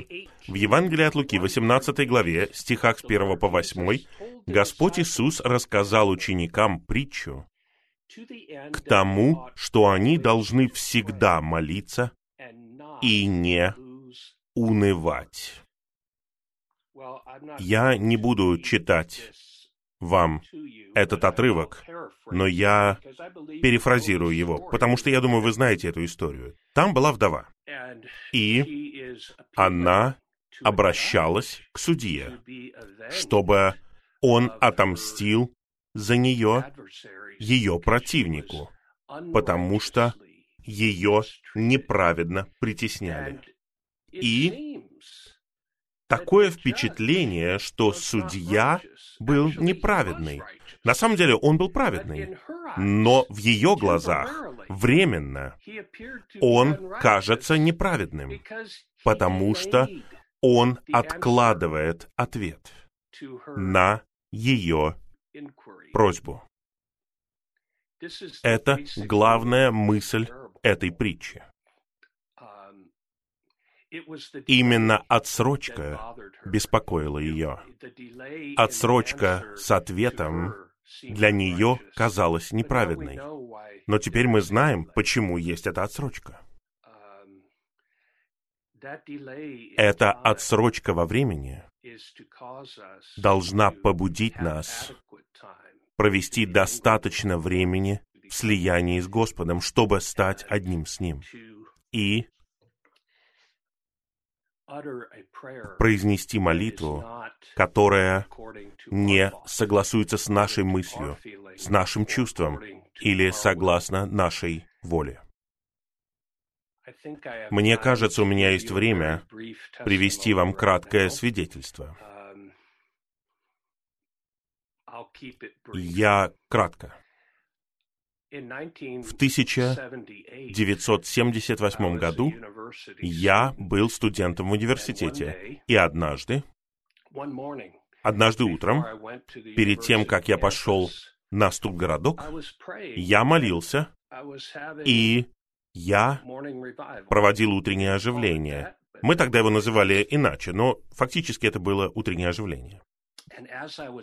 В Евангелии от Луки, 18 главе, стихах с 1 по 8, Господь Иисус рассказал ученикам притчу к тому, что они должны всегда молиться и не унывать. Я не буду читать вам этот отрывок, но я перефразирую его, потому что я думаю, вы знаете эту историю. Там была вдова, и она обращалась к судье, чтобы он отомстил за нее, ее противнику, потому что ее неправедно притесняли. И такое впечатление, что судья был неправедный. На самом деле он был праведный, но в ее глазах временно он кажется неправедным, потому что он откладывает ответ на ее просьбу. Это главная мысль этой притчи. Именно отсрочка беспокоила ее. Отсрочка с ответом для нее казалась неправедной. Но теперь мы знаем, почему есть эта отсрочка. Эта отсрочка во времени должна побудить нас провести достаточно времени в слиянии с Господом, чтобы стать одним с Ним. И произнести молитву, которая не согласуется с нашей мыслью, с нашим чувством или согласно нашей воле. Мне кажется, у меня есть время привести вам краткое свидетельство. Я кратко. В 1978 году я был студентом в университете, и однажды, однажды утром, перед тем, как я пошел на ступ-городок, я молился, и я проводил утреннее оживление. Мы тогда его называли иначе, но фактически это было утреннее оживление.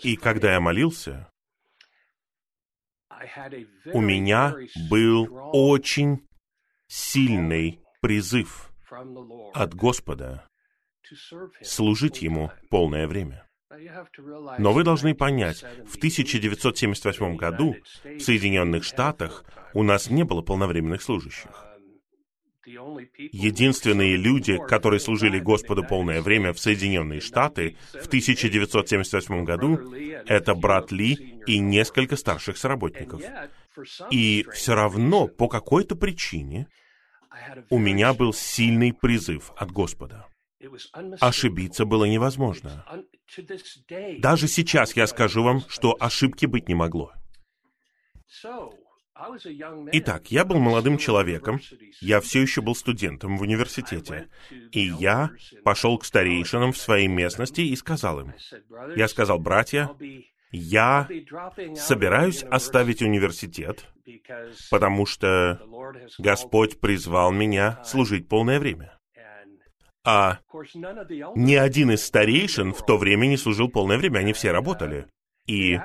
И когда я молился, у меня был очень сильный призыв от Господа служить Ему полное время. Но вы должны понять, в 1978 году в Соединенных Штатах у нас не было полновременных служащих. Единственные люди, которые служили Господу полное время в Соединенные Штаты в 1978 году, это брат Ли и несколько старших соработников. И все равно, по какой-то причине, у меня был сильный призыв от Господа. Ошибиться было невозможно. Даже сейчас я скажу вам, что ошибки быть не могло. Итак, я был молодым человеком, я все еще был студентом в университете, и я пошел к старейшинам в своей местности и сказал им, я сказал, братья, я собираюсь оставить университет, потому что Господь призвал меня служить полное время. А ни один из старейшин в то время не служил полное время, они все работали. И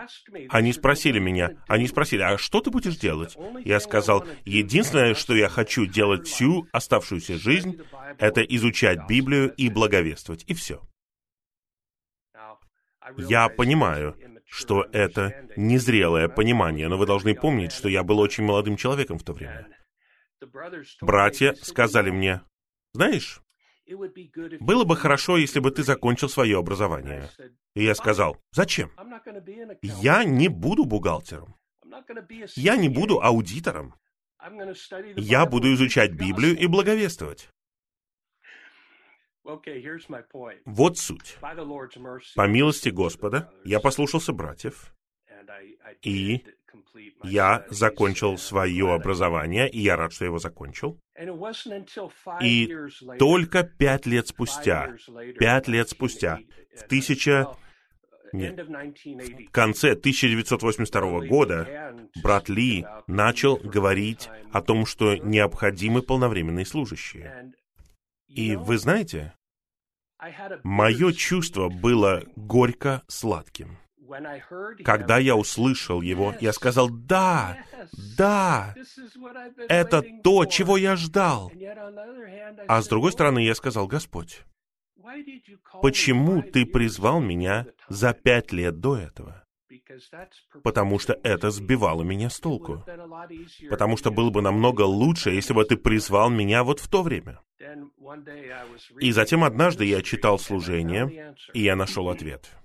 они спросили меня, они спросили, а что ты будешь делать? Я сказал, единственное, что я хочу делать всю оставшуюся жизнь, это изучать Библию и благовествовать, и все. Я понимаю, что это незрелое понимание, но вы должны помнить, что я был очень молодым человеком в то время. Братья сказали мне, знаешь, было бы хорошо, если бы ты закончил свое образование. И я сказал, зачем? Я не буду бухгалтером. Я не буду аудитором. Я буду изучать Библию и благовествовать. Вот суть. По милости Господа я послушался братьев, и я закончил свое образование, и я рад, что его закончил. И только пять лет спустя, пять лет спустя, в тысяча... Нет, в конце 1982 года брат Ли начал говорить о том, что необходимы полновременные служащие. И вы знаете, мое чувство было горько-сладким. Когда я услышал его, я сказал, да, да, это то, чего я ждал. А с другой стороны, я сказал, Господь, почему ты призвал меня за пять лет до этого? Потому что это сбивало меня с толку. Потому что было бы намного лучше, если бы ты призвал меня вот в то время. И затем однажды я читал служение, и я нашел ответ —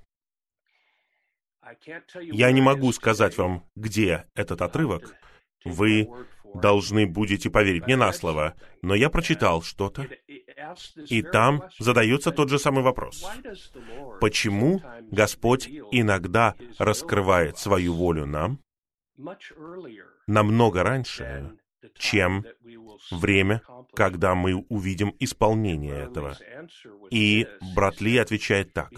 я не могу сказать вам, где этот отрывок. Вы должны будете поверить мне на слово, но я прочитал что-то, и там задается тот же самый вопрос. Почему Господь иногда раскрывает свою волю нам намного раньше, чем время, когда мы увидим исполнение этого. И брат Ли отвечает так.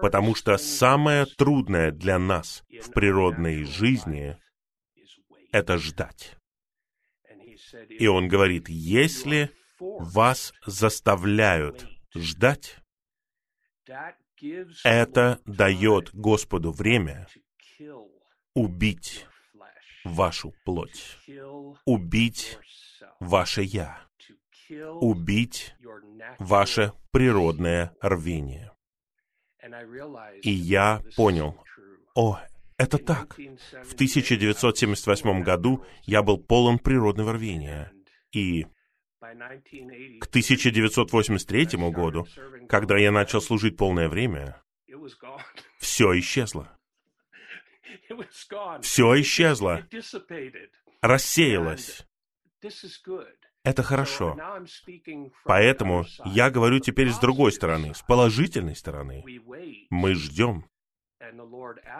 Потому что самое трудное для нас в природной жизни — это ждать. И он говорит, если вас заставляют ждать, это дает Господу время убить вашу плоть, убить ваше «я», убить ваше природное рвение. И я понял, о, это так. В 1978 году я был полон природного рвения. И к 1983 году, когда я начал служить полное время, все исчезло. Все исчезло, рассеялось. Это хорошо. Поэтому я говорю теперь с другой стороны, с положительной стороны. Мы ждем.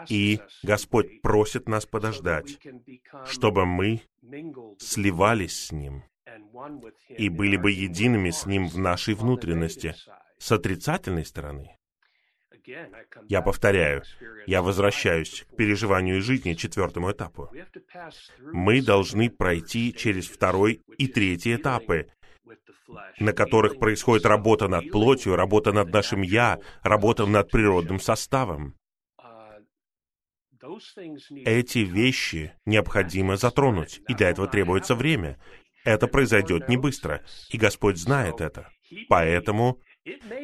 И Господь просит нас подождать, чтобы мы сливались с Ним и были бы едиными с Ним в нашей внутренности. С отрицательной стороны я повторяю, я возвращаюсь к переживанию жизни, четвертому этапу. Мы должны пройти через второй и третий этапы, на которых происходит работа над плотью, работа над нашим «я», работа над природным составом. Эти вещи необходимо затронуть, и для этого требуется время. Это произойдет не быстро, и Господь знает это. Поэтому,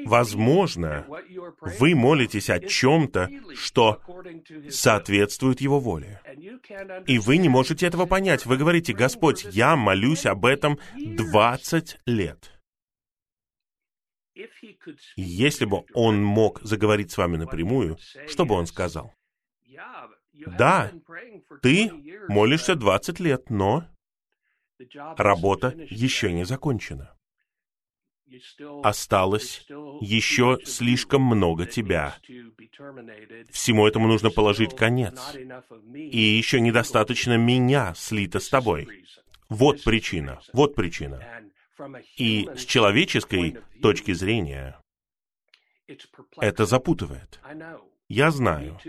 возможно, вы молитесь о чем-то, что соответствует Его воле. И вы не можете этого понять. Вы говорите, Господь, я молюсь об этом 20 лет. Если бы Он мог заговорить с вами напрямую, что бы Он сказал? Да, ты молишься 20 лет, но работа еще не закончена. Осталось еще слишком много тебя. Всему этому нужно положить конец. И еще недостаточно меня слито с тобой. Вот причина, вот причина. И с человеческой точки зрения это запутывает. Я знаю.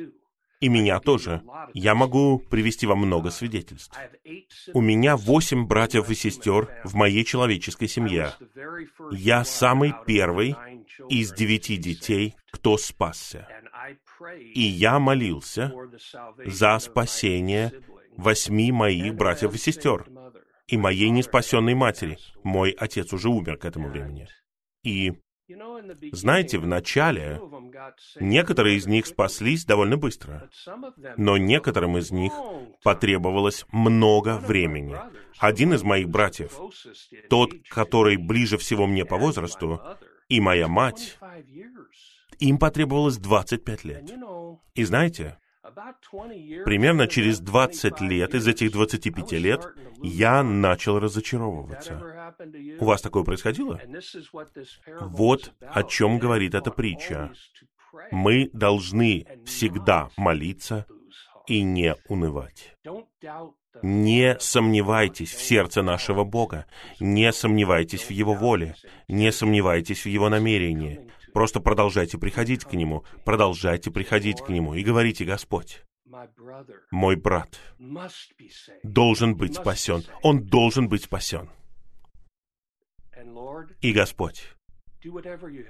И меня тоже. Я могу привести вам много свидетельств. У меня восемь братьев и сестер в моей человеческой семье. Я самый первый из девяти детей, кто спасся. И я молился за спасение восьми моих братьев и сестер и моей неспасенной матери. Мой отец уже умер к этому времени. И знаете, в начале некоторые из них спаслись довольно быстро, но некоторым из них потребовалось много времени. Один из моих братьев, тот, который ближе всего мне по возрасту, и моя мать, им потребовалось 25 лет. И знаете, Примерно через 20 лет из этих 25 лет я начал разочаровываться. У вас такое происходило? Вот о чем говорит эта притча. Мы должны всегда молиться и не унывать. Не сомневайтесь в сердце нашего Бога, не сомневайтесь в Его воле, не сомневайтесь в Его намерении. Просто продолжайте приходить к Нему, продолжайте приходить к Нему и говорите, Господь, мой брат должен быть спасен. Он должен быть спасен. И Господь,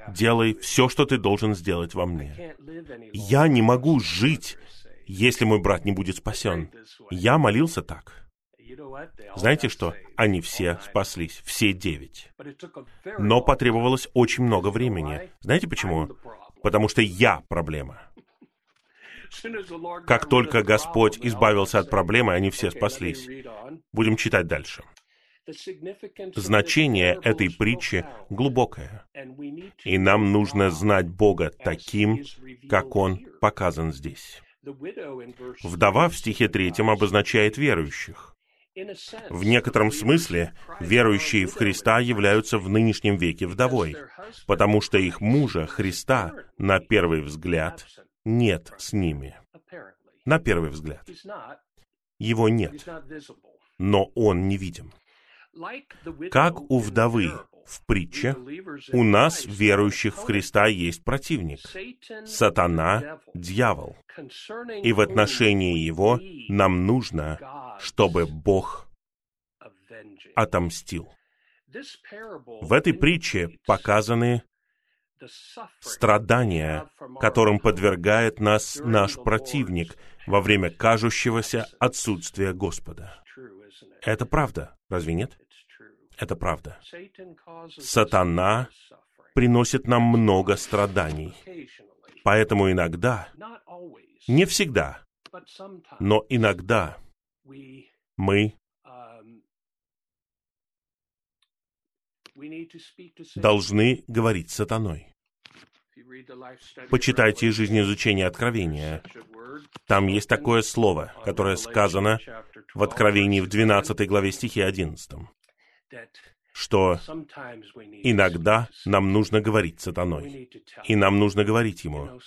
делай все, что ты должен сделать во мне. Я не могу жить, если мой брат не будет спасен. Я молился так. Знаете что? Они все спаслись, все девять. Но потребовалось очень много времени. Знаете почему? Потому что я проблема. Как только Господь избавился от проблемы, они все спаслись. Будем читать дальше. Значение этой притчи глубокое, и нам нужно знать Бога таким, как Он показан здесь. Вдова в стихе третьем обозначает верующих. В некотором смысле верующие в Христа являются в нынешнем веке вдовой, потому что их мужа, Христа, на первый взгляд, нет с ними. На первый взгляд. Его нет, но он невидим. Как у вдовы в притче, у нас, верующих в Христа, есть противник — сатана, дьявол. И в отношении его нам нужно, чтобы Бог отомстил. В этой притче показаны страдания, которым подвергает нас наш противник во время кажущегося отсутствия Господа. Это правда, разве нет? Это правда. Сатана приносит нам много страданий. Поэтому иногда, не всегда, но иногда мы должны говорить с сатаной. Почитайте жизнеизучение Откровения. Там есть такое слово, которое сказано в Откровении в 12 главе стихе 11 что иногда нам нужно говорить сатаной, и нам нужно говорить ему,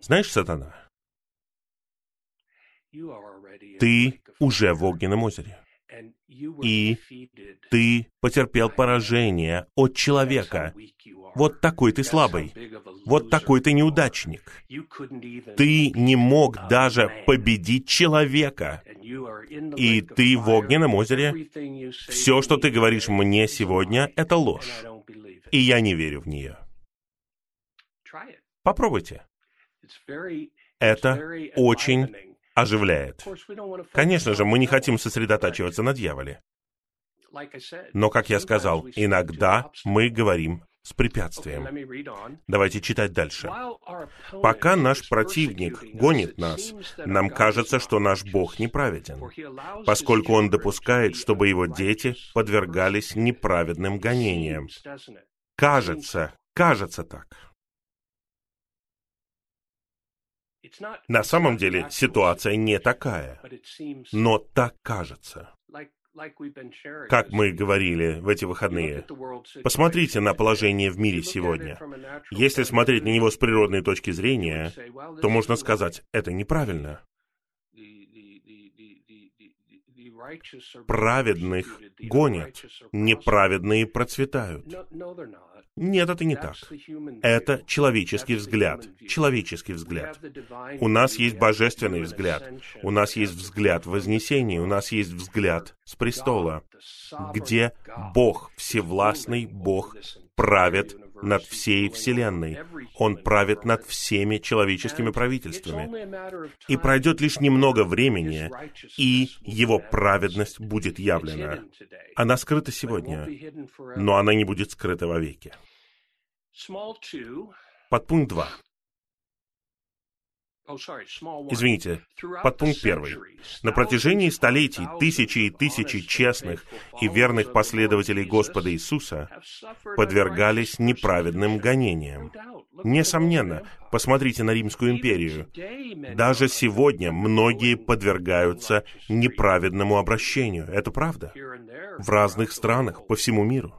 знаешь, сатана, ты уже в огненном озере, и ты потерпел поражение от человека. Вот такой ты слабый. Вот такой ты неудачник. Ты не мог даже победить человека. И ты в огненном озере. Все, что ты говоришь мне сегодня, это ложь. И я не верю в нее. Попробуйте. Это очень оживляет. Конечно же, мы не хотим сосредотачиваться на дьяволе. Но, как я сказал, иногда мы говорим с препятствием. Давайте читать дальше. Пока наш противник гонит нас, нам кажется, что наш Бог неправеден, поскольку Он допускает, чтобы Его дети подвергались неправедным гонениям. Кажется, кажется так. На самом деле ситуация не такая, но так кажется. Как мы говорили в эти выходные, посмотрите на положение в мире сегодня. Если смотреть на него с природной точки зрения, то можно сказать, это неправильно. Праведных гонят, неправедные процветают. Нет, это не так. Это человеческий взгляд. Человеческий взгляд. У нас есть божественный взгляд. У нас есть взгляд вознесения. У нас есть взгляд с престола, где Бог, всевластный Бог, правит над всей Вселенной. Он правит над всеми человеческими правительствами. И пройдет лишь немного времени, и его праведность будет явлена. Она скрыта сегодня, но она не будет скрыта вовеки. Подпункт 2. Извините, подпункт первый. На протяжении столетий тысячи и тысячи честных и верных последователей Господа Иисуса подвергались неправедным гонениям. Несомненно, посмотрите на Римскую империю. Даже сегодня многие подвергаются неправедному обращению. Это правда. В разных странах, по всему миру.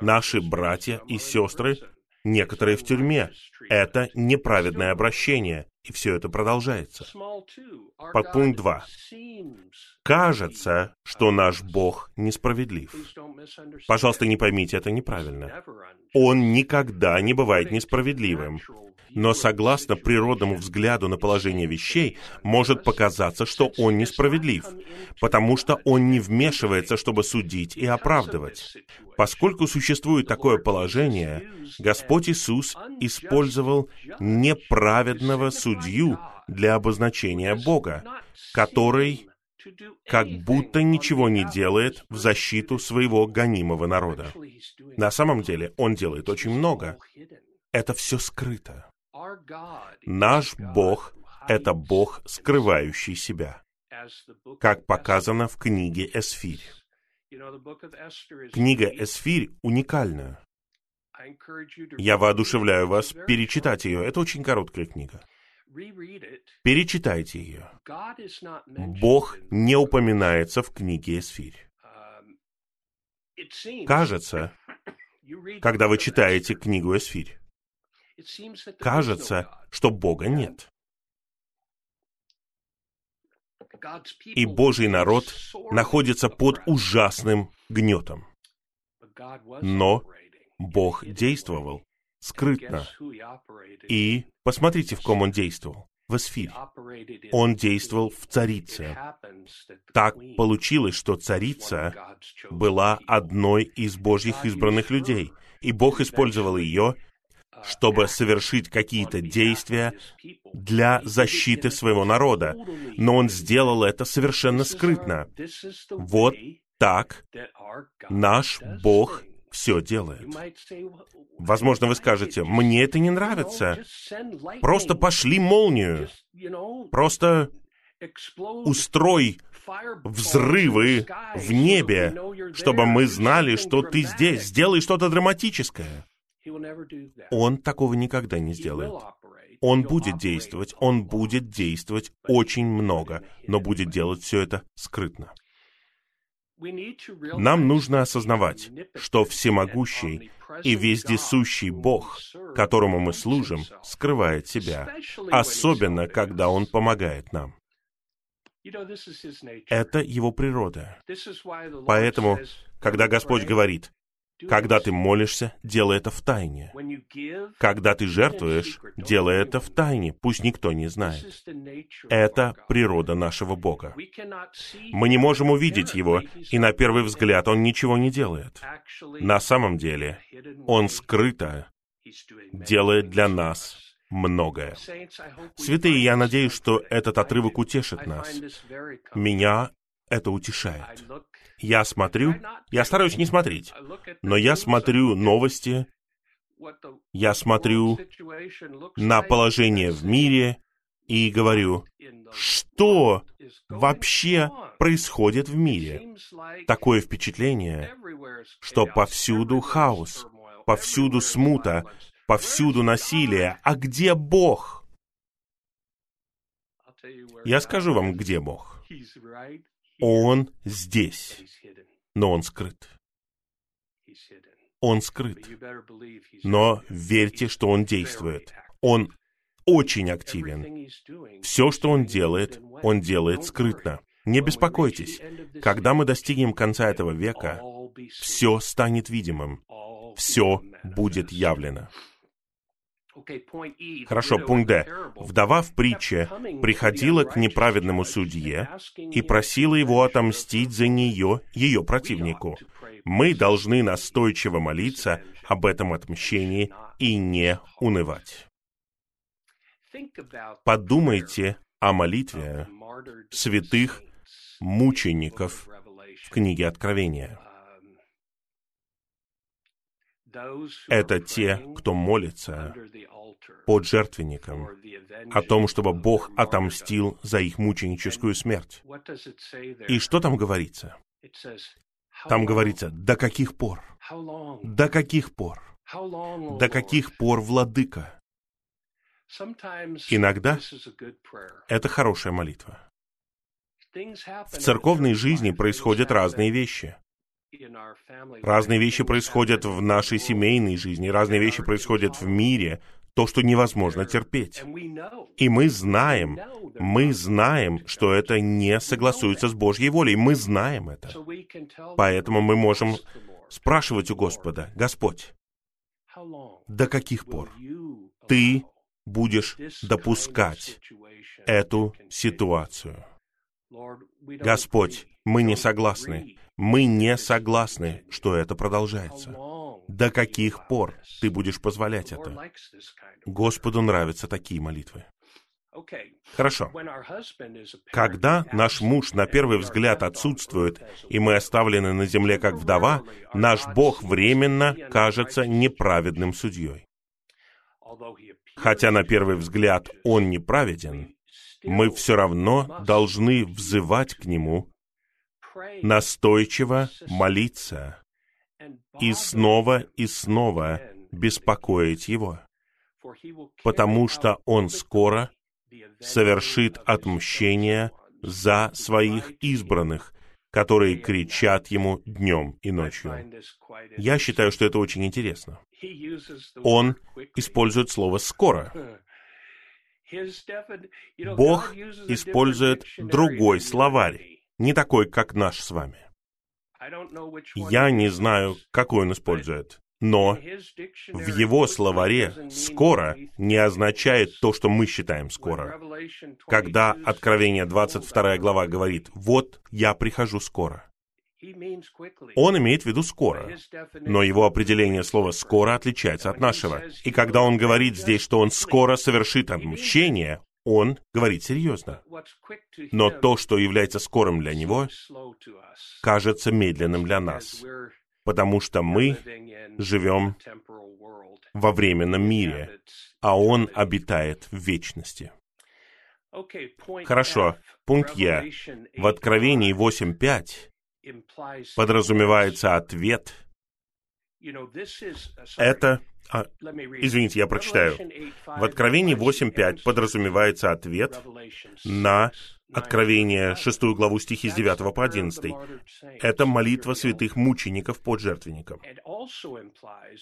Наши братья и сестры некоторые в тюрьме. Это неправедное обращение, и все это продолжается. Подпункт 2. Кажется, что наш Бог несправедлив. Пожалуйста, не поймите это неправильно. Он никогда не бывает несправедливым но согласно природному взгляду на положение вещей, может показаться, что он несправедлив, потому что он не вмешивается, чтобы судить и оправдывать. Поскольку существует такое положение, Господь Иисус использовал неправедного судью для обозначения Бога, который как будто ничего не делает в защиту своего гонимого народа. На самом деле он делает очень много. Это все скрыто. Наш Бог — это Бог, скрывающий себя, как показано в книге Эсфирь. Книга Эсфирь уникальна. Я воодушевляю вас перечитать ее. Это очень короткая книга. Перечитайте ее. Бог не упоминается в книге Эсфирь. Кажется, когда вы читаете книгу Эсфирь, Кажется, что Бога нет. И Божий народ находится под ужасным гнетом. Но Бог действовал скрытно. И посмотрите, в ком он действовал. В Эсфире. Он действовал в царице. Так получилось, что царица была одной из Божьих избранных людей. И Бог использовал ее чтобы совершить какие-то действия для защиты своего народа. Но он сделал это совершенно скрытно. Вот так наш Бог все делает. Возможно, вы скажете, мне это не нравится. Просто пошли молнию. Просто устрой взрывы в небе, чтобы мы знали, что ты здесь. Сделай что-то драматическое. Он такого никогда не сделает. Он будет действовать, он будет действовать очень много, но будет делать все это скрытно. Нам нужно осознавать, что всемогущий и вездесущий Бог, которому мы служим, скрывает себя, особенно когда Он помогает нам. Это Его природа. Поэтому, когда Господь говорит, Когда ты молишься, делай это в тайне. Когда ты жертвуешь, делай это в тайне, пусть никто не знает. Это природа нашего Бога. Мы не можем увидеть Его, и на первый взгляд Он ничего не делает. На самом деле, Он скрыто делает для нас многое. Святые, я надеюсь, что этот отрывок утешит нас. Меня это утешает. Я смотрю, я стараюсь не смотреть, но я смотрю новости, я смотрю на положение в мире и говорю, что вообще происходит в мире. Такое впечатление, что повсюду хаос, повсюду смута, повсюду насилие. А где Бог? Я скажу вам, где Бог. Он здесь, но он скрыт. Он скрыт. Но верьте, что он действует. Он очень активен. Все, что он делает, он делает скрытно. Не беспокойтесь. Когда мы достигнем конца этого века, все станет видимым. Все будет явлено. Хорошо, пункт Д. Вдова в притче приходила к неправедному судье и просила его отомстить за нее, ее противнику. Мы должны настойчиво молиться об этом отмщении и не унывать. Подумайте о молитве святых мучеников в книге Откровения. Это те, кто молится под жертвенником о том, чтобы Бог отомстил за их мученическую смерть. И что там говорится? Там говорится, до каких пор? До каких пор? До каких пор, владыка? Иногда это хорошая молитва. В церковной жизни происходят разные вещи. Разные вещи происходят в нашей семейной жизни, разные вещи происходят в мире, то, что невозможно терпеть. И мы знаем, мы знаем, что это не согласуется с Божьей волей. Мы знаем это. Поэтому мы можем спрашивать у Господа, Господь, до каких пор Ты будешь допускать эту ситуацию? Господь, мы не согласны. Мы не согласны, что это продолжается. До каких пор ты будешь позволять это? Господу нравятся такие молитвы. Хорошо. Когда наш муж на первый взгляд отсутствует, и мы оставлены на земле как вдова, наш Бог временно кажется неправедным судьей. Хотя на первый взгляд он неправеден, мы все равно должны взывать к Нему настойчиво молиться и снова и снова беспокоить Его, потому что Он скоро совершит отмщение за своих избранных, которые кричат Ему днем и ночью. Я считаю, что это очень интересно. Он использует слово «скоро». Бог использует другой словарь не такой, как наш с вами. Я не знаю, какой он использует, но в его словаре «скоро» не означает то, что мы считаем «скоро». Когда Откровение 22 глава говорит «Вот я прихожу скоро», он имеет в виду «скоро», но его определение слова «скоро» отличается от нашего. И когда он говорит здесь, что он скоро совершит отмщение, он говорит серьезно. Но то, что является скорым для него, кажется медленным для нас, потому что мы живем во временном мире, а он обитает в вечности. Хорошо, пункт Е. В Откровении 8.5 подразумевается ответ. Это а, извините, я прочитаю. В Откровении 8.5 подразумевается ответ на Откровение 6 главу стихи с 9 по 11. Это молитва святых мучеников под жертвенником.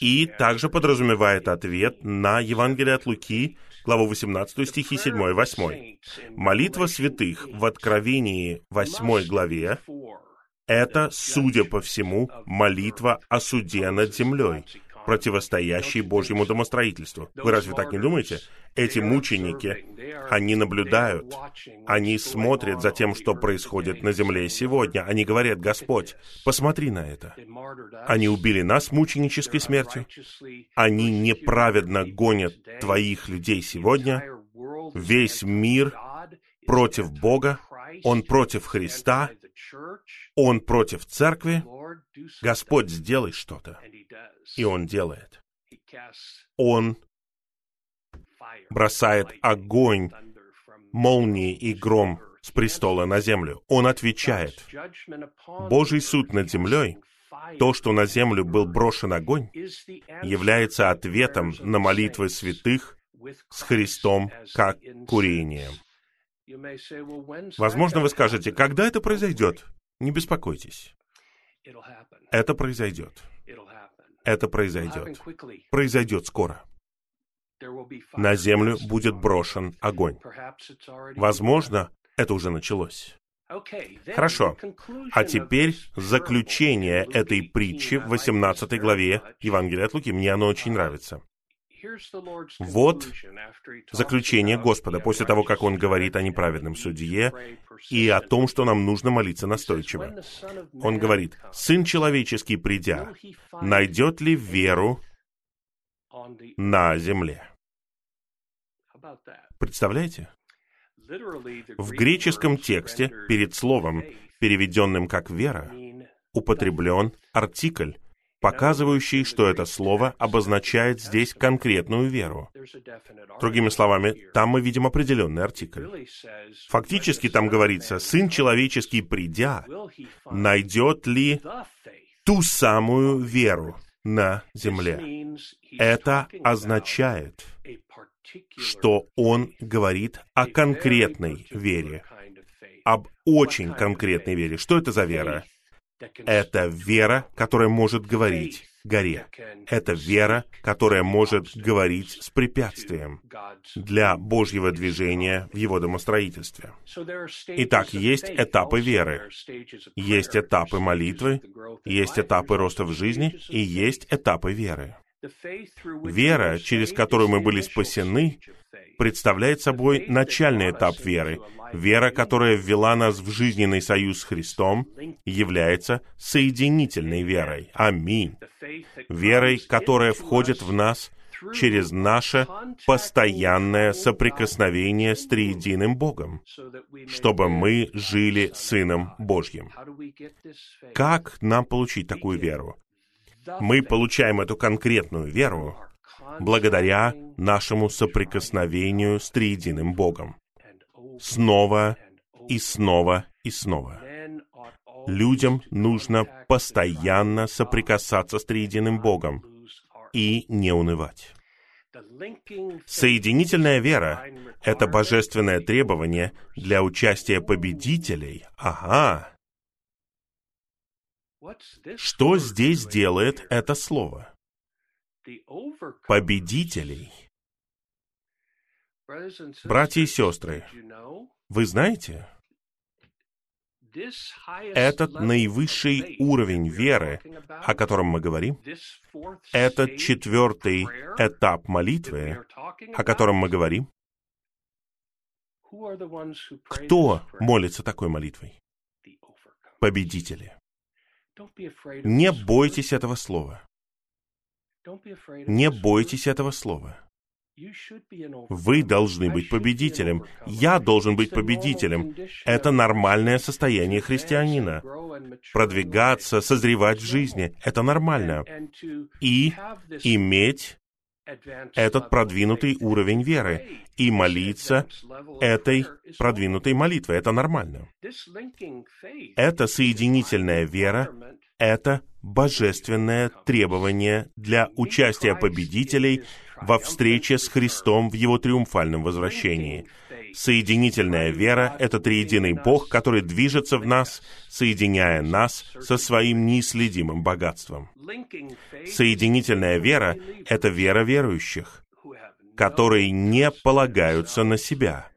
И также подразумевает ответ на Евангелие от Луки, главу 18 стихи 7 и 8. Молитва святых в Откровении 8 главе Это, судя по всему, молитва о суде над землей, противостоящей Божьему домостроительству. Вы разве так не думаете? Эти мученики, они наблюдают, они смотрят за тем, что происходит на земле сегодня. Они говорят, Господь, посмотри на это. Они убили нас мученической смертью. Они неправедно гонят Твоих людей сегодня. Весь мир против Бога, он против Христа, он против церкви. Господь, сделай что-то. И он делает. Он бросает огонь, молнии и гром с престола на землю. Он отвечает. Божий суд над землей, то, что на землю был брошен огонь, является ответом на молитвы святых с Христом как курением. Возможно, вы скажете, когда это произойдет? Не беспокойтесь. Это произойдет. Это произойдет. Произойдет скоро. На землю будет брошен огонь. Возможно, это уже началось. Хорошо. А теперь заключение этой притчи в 18 главе Евангелия от Луки. Мне оно очень нравится. Вот заключение Господа после того, как Он говорит о неправедном судье и о том, что нам нужно молиться настойчиво. Он говорит, «Сын человеческий, придя, найдет ли веру на земле?» Представляете? В греческом тексте перед словом, переведенным как «вера», употреблен артикль, показывающий, что это слово обозначает здесь конкретную веру. Другими словами, там мы видим определенный артикль. Фактически там говорится, «Сын человеческий, придя, найдет ли ту самую веру на земле?» Это означает, что он говорит о конкретной вере, об очень конкретной вере. Что это за вера? Это вера, которая может говорить горе. Это вера, которая может говорить с препятствием для Божьего движения в его домостроительстве. Итак, есть этапы веры, есть этапы молитвы, есть этапы роста в жизни и есть этапы веры. Вера, через которую мы были спасены, представляет собой начальный этап веры. Вера, которая ввела нас в жизненный союз с Христом, является соединительной верой. Аминь. Верой, которая входит в нас через наше постоянное соприкосновение с триединым Богом, чтобы мы жили Сыном Божьим. Как нам получить такую веру? Мы получаем эту конкретную веру благодаря нашему соприкосновению с триединым Богом. Снова и снова и снова. Людям нужно постоянно соприкасаться с триединым Богом и не унывать. Соединительная вера — это божественное требование для участия победителей. Ага. Что здесь делает это слово? Победителей. Братья и сестры, вы знаете, этот наивысший уровень веры, о котором мы говорим, этот четвертый этап молитвы, о котором мы говорим, кто молится такой молитвой? Победители. Не бойтесь этого слова. Не бойтесь этого слова. Вы должны быть победителем. Я должен быть победителем. Это нормальное состояние христианина. Продвигаться, созревать в жизни — это нормально. И иметь этот продвинутый уровень веры и молиться этой продвинутой молитвой. Это нормально. Это соединительная вера, это божественное требование для участия победителей во встрече с Христом в Его триумфальном возвращении. Соединительная вера — это триединый Бог, который движется в нас, соединяя нас со своим неисследимым богатством. Соединительная вера — это вера верующих, которые не полагаются на себя,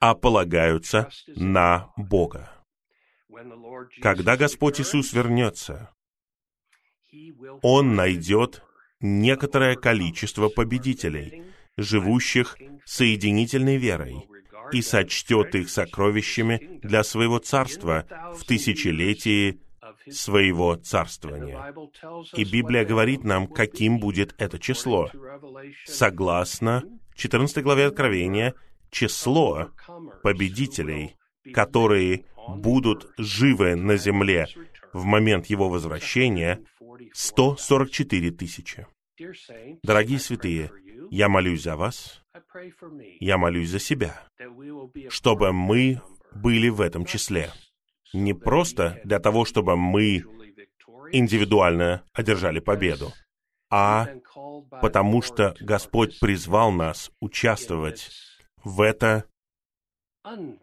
а полагаются на Бога. Когда Господь Иисус вернется, Он найдет некоторое количество победителей, живущих соединительной верой, и сочтет их сокровищами для своего царства в тысячелетии своего царствования. И Библия говорит нам, каким будет это число. Согласно 14 главе Откровения, число победителей, которые будут живы на земле в момент его возвращения, 144 тысячи. Дорогие святые, я молюсь за вас, я молюсь за себя, чтобы мы были в этом числе. Не просто для того, чтобы мы индивидуально одержали победу, а потому что Господь призвал нас участвовать в это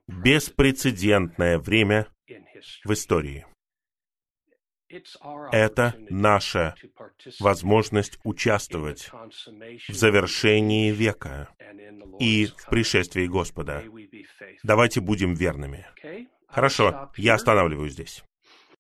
беспрецедентное время в истории. Это наша возможность участвовать в завершении века и в пришествии Господа. Давайте будем верными. Хорошо, я останавливаюсь здесь.